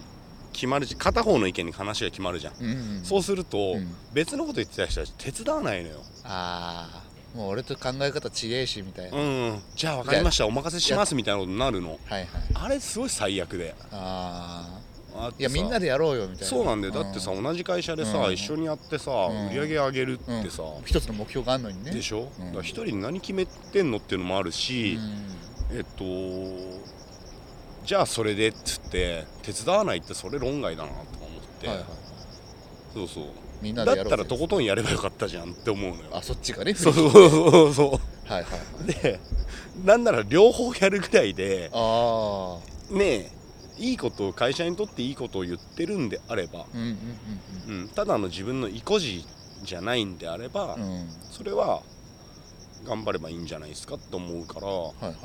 決まるし片方の意見に話が決まるじゃん、うんうんそうすると、うん。別のこと言ってた人たち手伝わないのよ。ああもう俺と考え方違えしみたいな。うん、うん、じゃあ分かりました。お任せしますみたいなことになるの。はいはい。あれすごい最悪で。あああいやみんなでやろうよみたいな。そうなんだよ。だってさ、同じ会社でさ、うん。一緒にやってさ、うん。売り上げ上げるってさ、一つの目標があるのにね。でしょ、うんだから一人で何決めてんのっていうのもあるうし、ん。えっとじゃあそれでっつって手伝わないってそれ論外だなとか思って、はいはい。そうそう。みんなだったらとことんやればよかったじゃんって思うのよ。あそっちがね。そうそう。そうそう。はいはいはい。でなんなら両方やるぐらいでああねえいいことを会社にとっていいことを言ってるんであれば、うんただの自分の意固地じゃないんであれば、うん。それは頑張ればいいんじゃないですかと思うから、はいはい。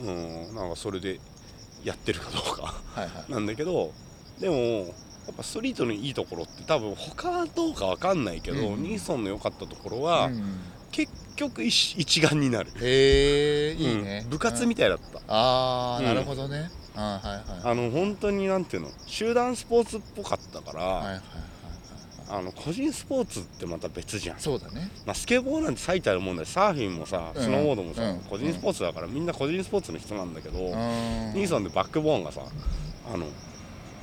うん、なんかそれでやってるかどうか。なんだけどでもやっぱストリートのいいところって多分他はどうかわかんないけど、うんニーソンの良かったところは、結局一一丸になる。へえいいね、うん。部活みたいだった、ああ、うん。なるほどね。あーはいはい。あの本当になんていうの集団スポーツっぽかったから、はいはいあの個人スポーツってまた別じゃん、そうだね。まあ、スケボーなんて最たるもんだしサーフィンもさうん。スノーボードもさ、うん。個人スポーツだからみんな個人スポーツの人なんだけど、うん。ニーソンでバックボーンがさあの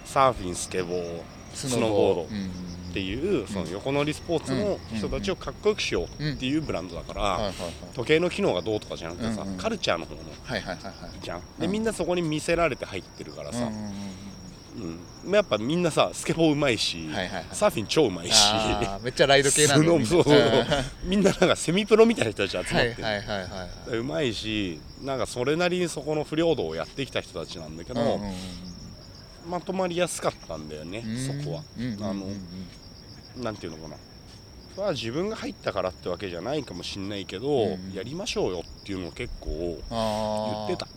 サーフィンスケボースノーボード。うんっていうその横乗りスポーツの人たちをかっこよくしようっていうブランドだから、時計の機能がどうとかじゃなくてさ、うんうんカルチャーの方のじゃん、うん。でみんなそこに見せられて入ってるからさ、うん。やっぱみんなさスケボーうまいし、はいはいはい。サーフィン超うまいし。めっちゃライド系なんそう。そうそう みんななんかセミプロみたいな人たち集まって。うまいしなんかそれなりにそこの不良度をやってきた人たちなんだけど、うんうんうんまとまりやすかったんだよね、うん。そこは、うんうんうんあのなんていうのかな。それは自分が入ったからってわけじゃないかもしんないけど、うん。やりましょうよっていうのを結構言ってた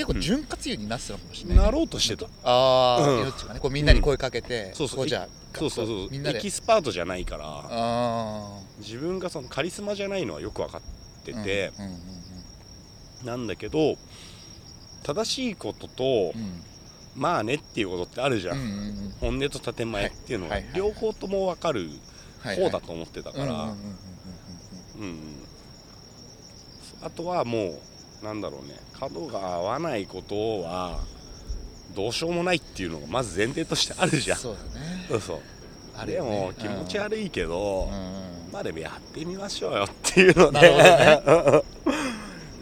結構潤滑油になってたのかもしれないね、なろうとしてた。ああ、うん。どっちかね。こうみんなに声かけて、そうそう。こうじゃあそうそうそう。みんなで。エキスパートじゃないから。あ自分がそのカリスマじゃないのはよく分かってて、うんうんうんなんだけど正しいことと、うん。まあねっていうことってあるじゃん、うんうんうん。本音と建前っていうのは。はいはいはい両方とも分かる方だと思ってたから、うんうんうんうんうん。うん。あとはもうなんだろうね。角が合わないことはどうしようもないっていうのがまず前提としてあるじゃん。そうだね。そうそう。であるよね。も気持ち悪いけど、うん。うんまあでもやってみましょうよっていうので、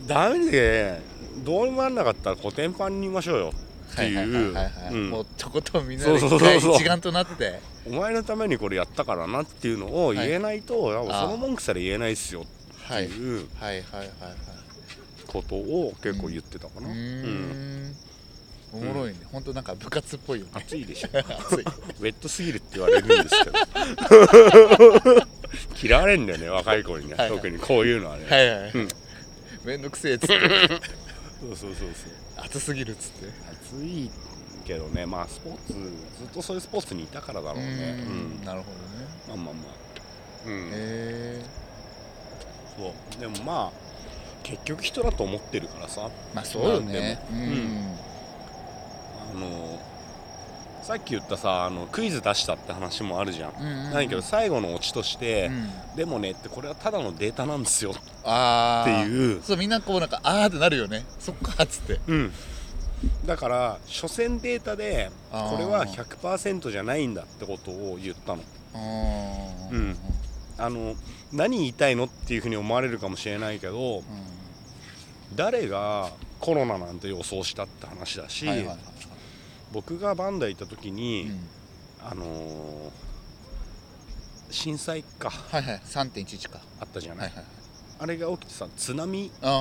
ダメでどうにもなんなかったらコテンパンにいましょうよってはいはいはいいうもうとことんみんなで一丸となってお前のためにこれやったからなっていう。のを言えないと、やっぱその文句さえ言えないっすよって。はいいうはいはいはいはいことを結構言ってたかな、うん。んおもろいね。本当なんか部活っぽいよね。暑いでしょ。熱い。ウェットすぎるって言われるんですけど。嫌われんだよね若い子にね、はいはい。特にこういうのはね、はいはいはい。うん。めんどくせえっつって。そうそうそうそう。暑すぎるっつって。暑いけどね。まあスポーツずっとそういうスポーツにいたからだろうね。ううんん。なるほどね。まあまあまあ。うん。へえ。そう。でもまあ結局人だと思ってるからさ。まあそうよね。うなん。あのさっき言ったさあのクイズ出したって話もあるじゃん、うんだけど最後のオチとして、うん。でもねってこれはただのデータなんですよ。ああっていう。そうみんなこうなんかあーってなるよね。そっかっつって。うん。だから所詮データでこれは100%じゃないんだってことを言ったの。うん。あの何言いたいのっていうふうに思われるかもしれないけどう誰がコロナなんて予想したって話だし、んはいはいはい。僕がバンダイ行った時に、うん。あのー震災か。はいはい。3.11か。あったじゃない、はいはいはい。あれが起きてさ津波起きたじゃん。は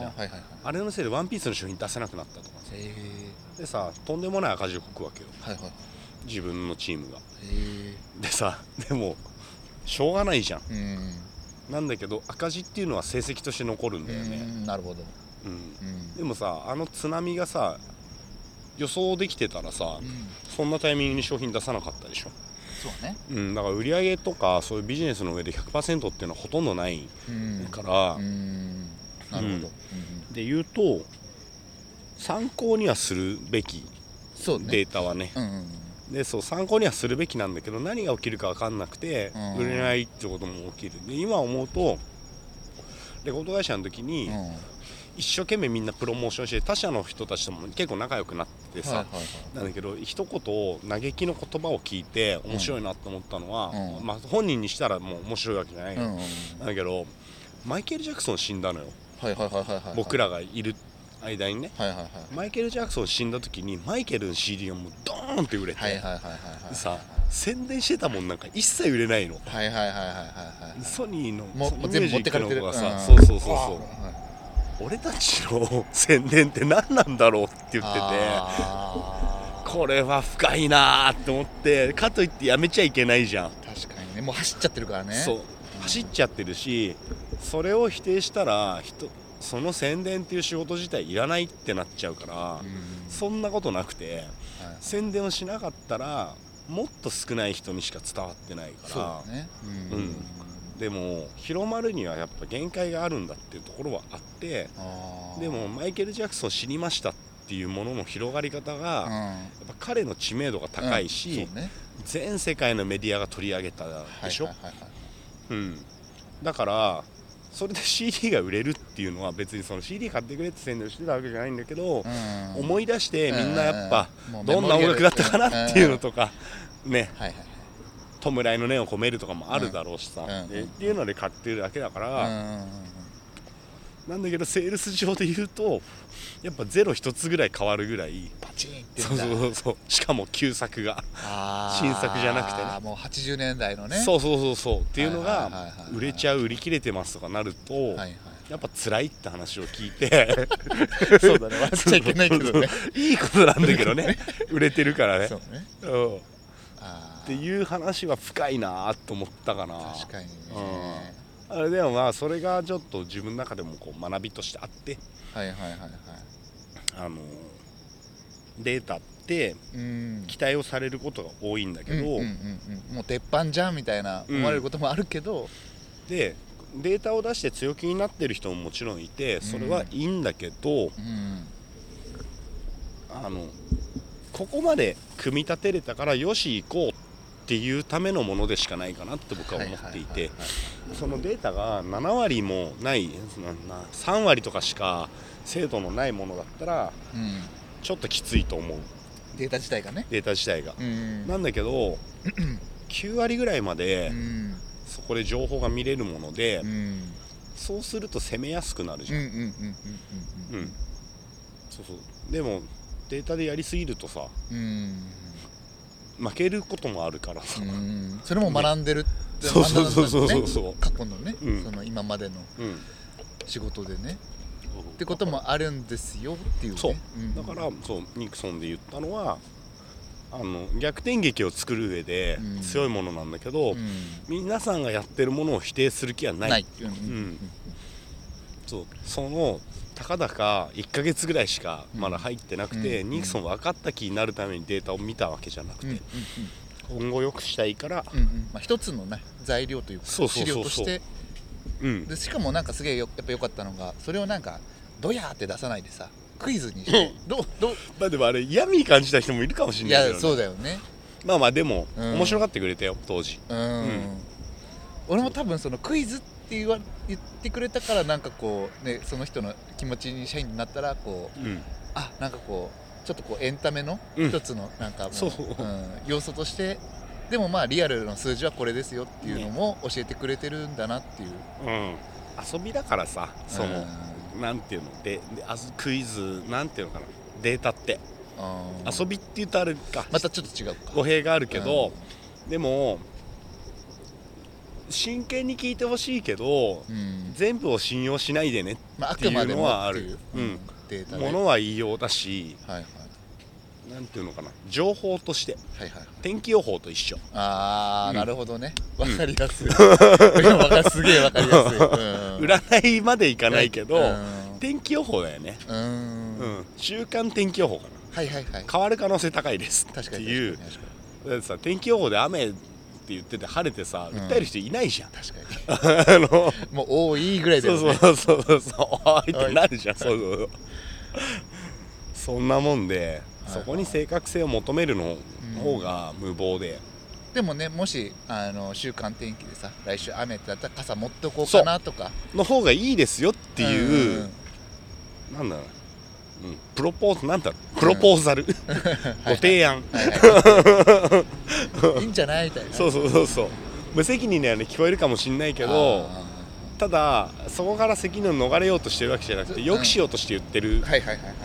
いはいはい。あれのせいでワンピースの商品出せなくなったとかでさとんでもない赤字を書くわけよ。はいはいはい。自分のチームが。でさでもしょうがないじゃん。うんなんだけど赤字っていうのは成績として残るんだようね、んなるほど。うん。うん。でもさあの津波がさ予想できてたらさうん。そんなタイミングに商品出さなかったでしょ、そうね。うん、だから売り上げとかそういうビジネスの上で100%っていうのはほとんどないうん。から、うん。なるほど。で言うと参考にはするべきデータはね。うんうんでそう参考にはするべきなんだけど何が起きるか分かんなくてうん。売れないってことも起きる。で今思うとレコード会社の時にうん。一生懸命みんなプロモーションして他社の人たちとも結構仲良くなってさ、なんだけど一言嘆きの言葉を聞いて面白いなと思ったのは、うん。まあ、本人にしたらもう面白いわけじゃない、なんだけどマイケル・ジャクソン死んだのよ、僕らがいる間にねはいはいはい。マイケル・ジャクソン死んだ時にマイケルの CD がもうドーンって売れて、はいはいはいはいはいさ宣伝してたもんなんか一切売れないの。はいはいはいはいはいはいソニーのもうそのもう全部持ってかれてる。ミュージックのうん子がさそうそうそうそう。は俺たちの宣伝って何なんだろうって言っててこれは深いなーって思ってかといってやめちゃいけないじゃん、確かにね。もう走っちゃってるからね。そう。走っちゃってるしそれを否定したら人その宣伝っていう仕事自体いらないってなっちゃうから、うん。そんなことなくてはい。宣伝をしなかったらもっと少ない人にしか伝わってないからだね。ううん。でも広まるにはやっぱ限界があるんだっていうところはあってでもマイケル・ジャクソン死にましたっていうものの広がり方が、うん。やっぱ彼の知名度が高いし、うん。ね。全世界のメディアが取り上げたでしょ、だからそれで CD が売れるっていうのは別にその CD 買ってくれって宣伝をしてたわけじゃないんだけど、うん。思い出してみんなやっぱどんな音楽だったかなっていうのとかね。はいはい弔いの念を込めるとかもあるだろうしさ、うん。でっていうので買ってるだけだから、なんだけどセールス上で言うとやっぱゼロ一つぐらい変わるぐらいパチンってそうそうそうそう。しかも旧作が、新作じゃなくてね。もう80年代のね。そうそうそうそう。っていうのがはい売れちゃう売り切れてますとかなると、はいはい。やっぱ辛いって話を聞いてそうだね。笑っちゃいけないけどね。いいことなんだけどね。売れてるからね。そうね。うん。っていう話は深いなと思ったかな。確かにね。あれでもまあそれがちょっと自分の中でもこう学びとしてあってはいはいはいはい。あのデータってうん。期待をされることが多いんだけど、うんうんうんうん。もう鉄板じゃんみたいな思われることもあるけど、でデータを出して強気になってる人ももちろんいてそれはいいんだけど、うん。あのここまで組み立てれたからよし行こうっていうためのものでしかないかなって僕は思っていてそのデータが7割もないなな3割とかしか精度のないものだったらうん。ちょっときついと思う。データ自体がね。データ自体が。うん。なんだけど 9割ぐらいまでうん。そこで情報が見れるものでうん。そうすると攻めやすくなるじゃん。そうそう。でもデータでやりすぎるとさ負けることもあるからさ、うん。それも学んでるってそうそうそうそうそう。そう過去のね、うん。その今までのうん。仕事でね。ってこともあるんですよっていうね。そう。うん。だからそうニクソンで言ったのはあの逆転劇を作る上でうん。強いものなんだけど、うん。皆さんがやってるものを否定する気はない。ない。うん。ん。そう。そのたかだか1ヶ月ぐらいしかまだ入ってなくて、うん。ニクソン分かった気になるためにデータを見たわけじゃなくて、今後良くしたいから、うんうん。うんまあ一つのね材料というか資料として。うん。でしかもなんかすげえよやっぱ良かったのがそれをなんかドヤーって出さないでさクイズにしてどうどう？まあでもあれ嫌味感じた人もいるかもしいれないけど、ね、やそうだよね。まあまあでも、うん。面白がってくれたよ当時。うん、ん。俺も多分そのクイズって言わ言ってくれたからなんかこうねその人の気持ちに社員になったらこううん。あなんかこうちょっとこうエンタメのうん。一つのなんかもう、そう。ん要素としてでもまあリアルの数字はこれですよっていうのも教えてくれてるんだなっていう、うん。遊びだからさその、うん。なんていうのでであずクイズなんていうのかなデータって。うん。遊びって言うとあれか。またちょっと違うか。語弊があるけど、でも真剣に聞いてほしいけどうん。全部を信用しないでねまあ、あっていうくまでものはあるっていう、うん。ものは言いようだしはいはい。なんていうのかな。情報として。はいはい天気予報と一緒。ああ、うん。なるほどね。わかりやすい、わかすげえわかりやすい、うん、占いまでいかないけど、うん。天気予報だよね、うん。うん、週間天気予報かな。はいはいはい。変わる可能性高いです確かにっていう確かに。だってさ天気予報で雨って言ってて晴れてさ、うん。訴える人いないじゃん。確かに。あの。もう多いぐらいだよね。そうそうそうそう。そうおいってなるじゃん。はい。そうそうそう。そんなもんではい。そこに正確性を求めるの方が無謀で、でもねもしあの週間天気でさ来週雨ってなったら傘持っておこうかなとか。の方がいいですよっていう、んなんだろう、うん、プロポーズなんだろう。プロポーザル、ご提案、はいはいんじゃない？みたいな。そうそうそうそう。無責任なように聞こえるかもしんないけどあただそこから責任を逃れようとしてるわけじゃなくてよくしようとして言ってる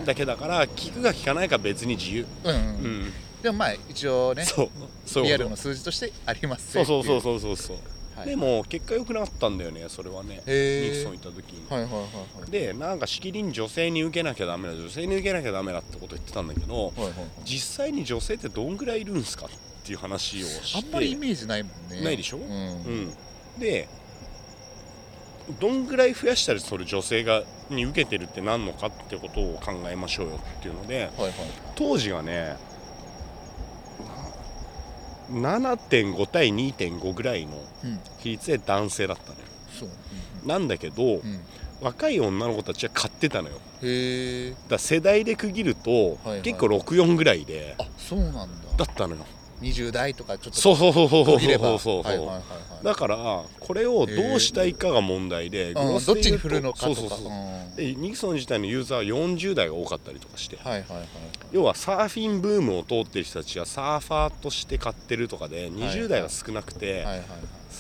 だけだから聞くか聞かないか別に自由、うん、うんうん。でもまあ一応ねそう。そうリアルの数字としてありますそう。そうそううそうそうそう、はい。でも結果良くなったんだよねそれはねへー。ニクソンいた時に、はいはいはいはい。でなんかしきりに女性に受けなきゃダメだ女性に受けなきゃダメだってこと言ってたんだけどはいはいはい。実際に女性ってどんぐらいいるんすかっていう話をして。あんまりイメージないもんね。ないでしょ？うん。うん、でどんぐらい増やしたらそれ女性がに受けてるって何のかってことを考えましょうよっていうのではいはい。当時がねな7.5対2.5ぐらいのうん比率で男性だったのよ。そう。なんだけど、うん。うん若い女の子たちは買ってたのよ。へえ。だ世代で区切ると、はいはい。結構64ぐらいであそうなんだ。だったのよ20代とかちょっとそうそうそうそうそうそうそうそう、はいはいはいはい。だからこれをどうしたいかが問題で、グうん。ロスで言うとどっちに振るのかとか。そうそうそう。うん。でニクソン自体のユーザーは40代が多かったりとかして。はいはいはい要はサーフィンブームを通ってる人たちがサーファーとして買ってるとかで20代が少なくて、はいはいはい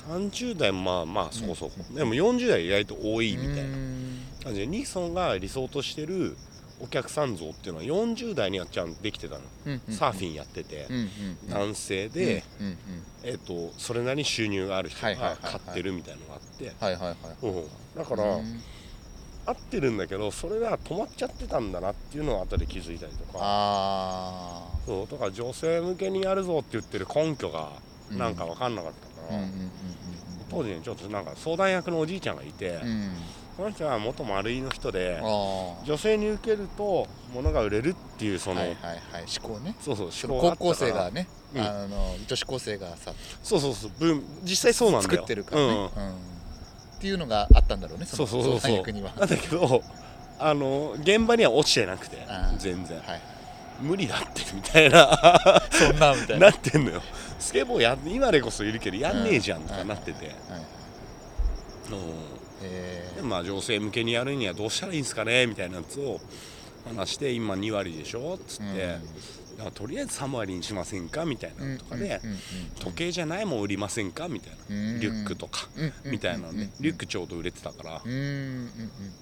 30代もまあまあそこそこ、うん。でも40代意外と多いみたいな感じでニクソンが理想としてるお客さん像っていうのは40代にはちゃんとできてたの、うんうんサーフィンやってて、うんうんうん。男性で、うんうんえっとそれなりに収入がある人が買ってるみたいなのがあって、だから、うん。合ってるんだけどそれが止まっちゃってたんだなっていうのを後で気づいたりとか。あそう。とか女性向けにやるぞって言ってる根拠がなんか分かんなかったから、当時ねちょっとなんか相談役のおじいちゃんがいて、うんうんその人は元丸いの人で女性に受けると物が売れるっていうその、はいはいはい。思考ね。そうそう思考高校生がね、うん。あの女子高生がさそうそうそう。ブーム実際そうなんだよ。作ってるからね、うん。うん。っていうのがあったんだろうねのそうそうそうそう。なんだけどあの現場には落ちてなくて全然。はい無理だってみたいな。そんなみたいな。なってんのよ。スケボーや今でこそいるけどやんねえじゃんとかなってて、はい。うんえでまあ女性向けにやるにはどうしたらいいんですかねみたいなやつを話して今2割でしょっつって、いやとりあえず3割にしませんかみたいなのとかで、時計じゃないもん売りませんかみたいな、うん。リュックとか、みたいなのね、リュックちょうど売れてたから、うんうんうん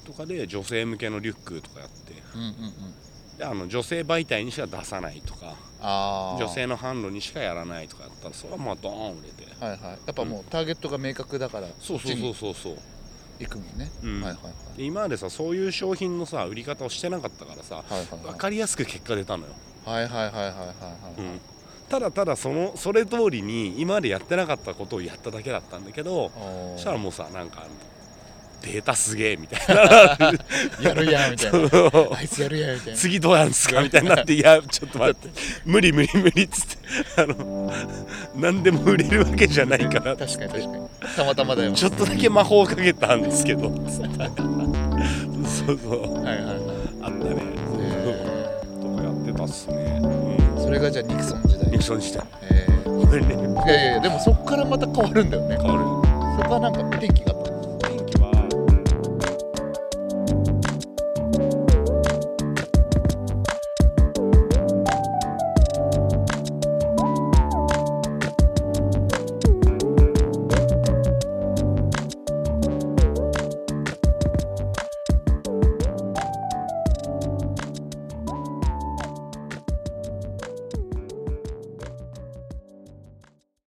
とかで女性向けのリュックとかやってうんうんうん。であの女性媒体にしか出さないとか女性の販路にしかやらないとかやったらそれはまあドーン売れて。はいはい。やっぱもうターゲットが明確だからそうそうそうそうそう行くもんね、うん。はいはいはい。で今までさそういう商品のさ売り方をしてなかったからさはいはい分かりやすく結果出たのよ、はいはいはいはいはいはいうん、ただただそのそれ通りに今までやってなかったことをやっただけだったんだけどそしたらもうさなんかデータすげえみたいな。やるやんみたいな。あいつやるやんみたいな。次どうやるんすかみたいにな。っていやちょっと待って。無理無理無理っつって。あの何でも売れるわけじゃないから。確かに確かに。たまたまだよ。ちょっとだけ魔法をかけたんですけど。そうそう。はいはいはい。あったね。へとかやってたっすね、うん、それがじゃあニクソン時代。ニクソン時代。えこれね。ーいやいやでもそっからまた変わるんだよね。変わる。そこはなんか転機があった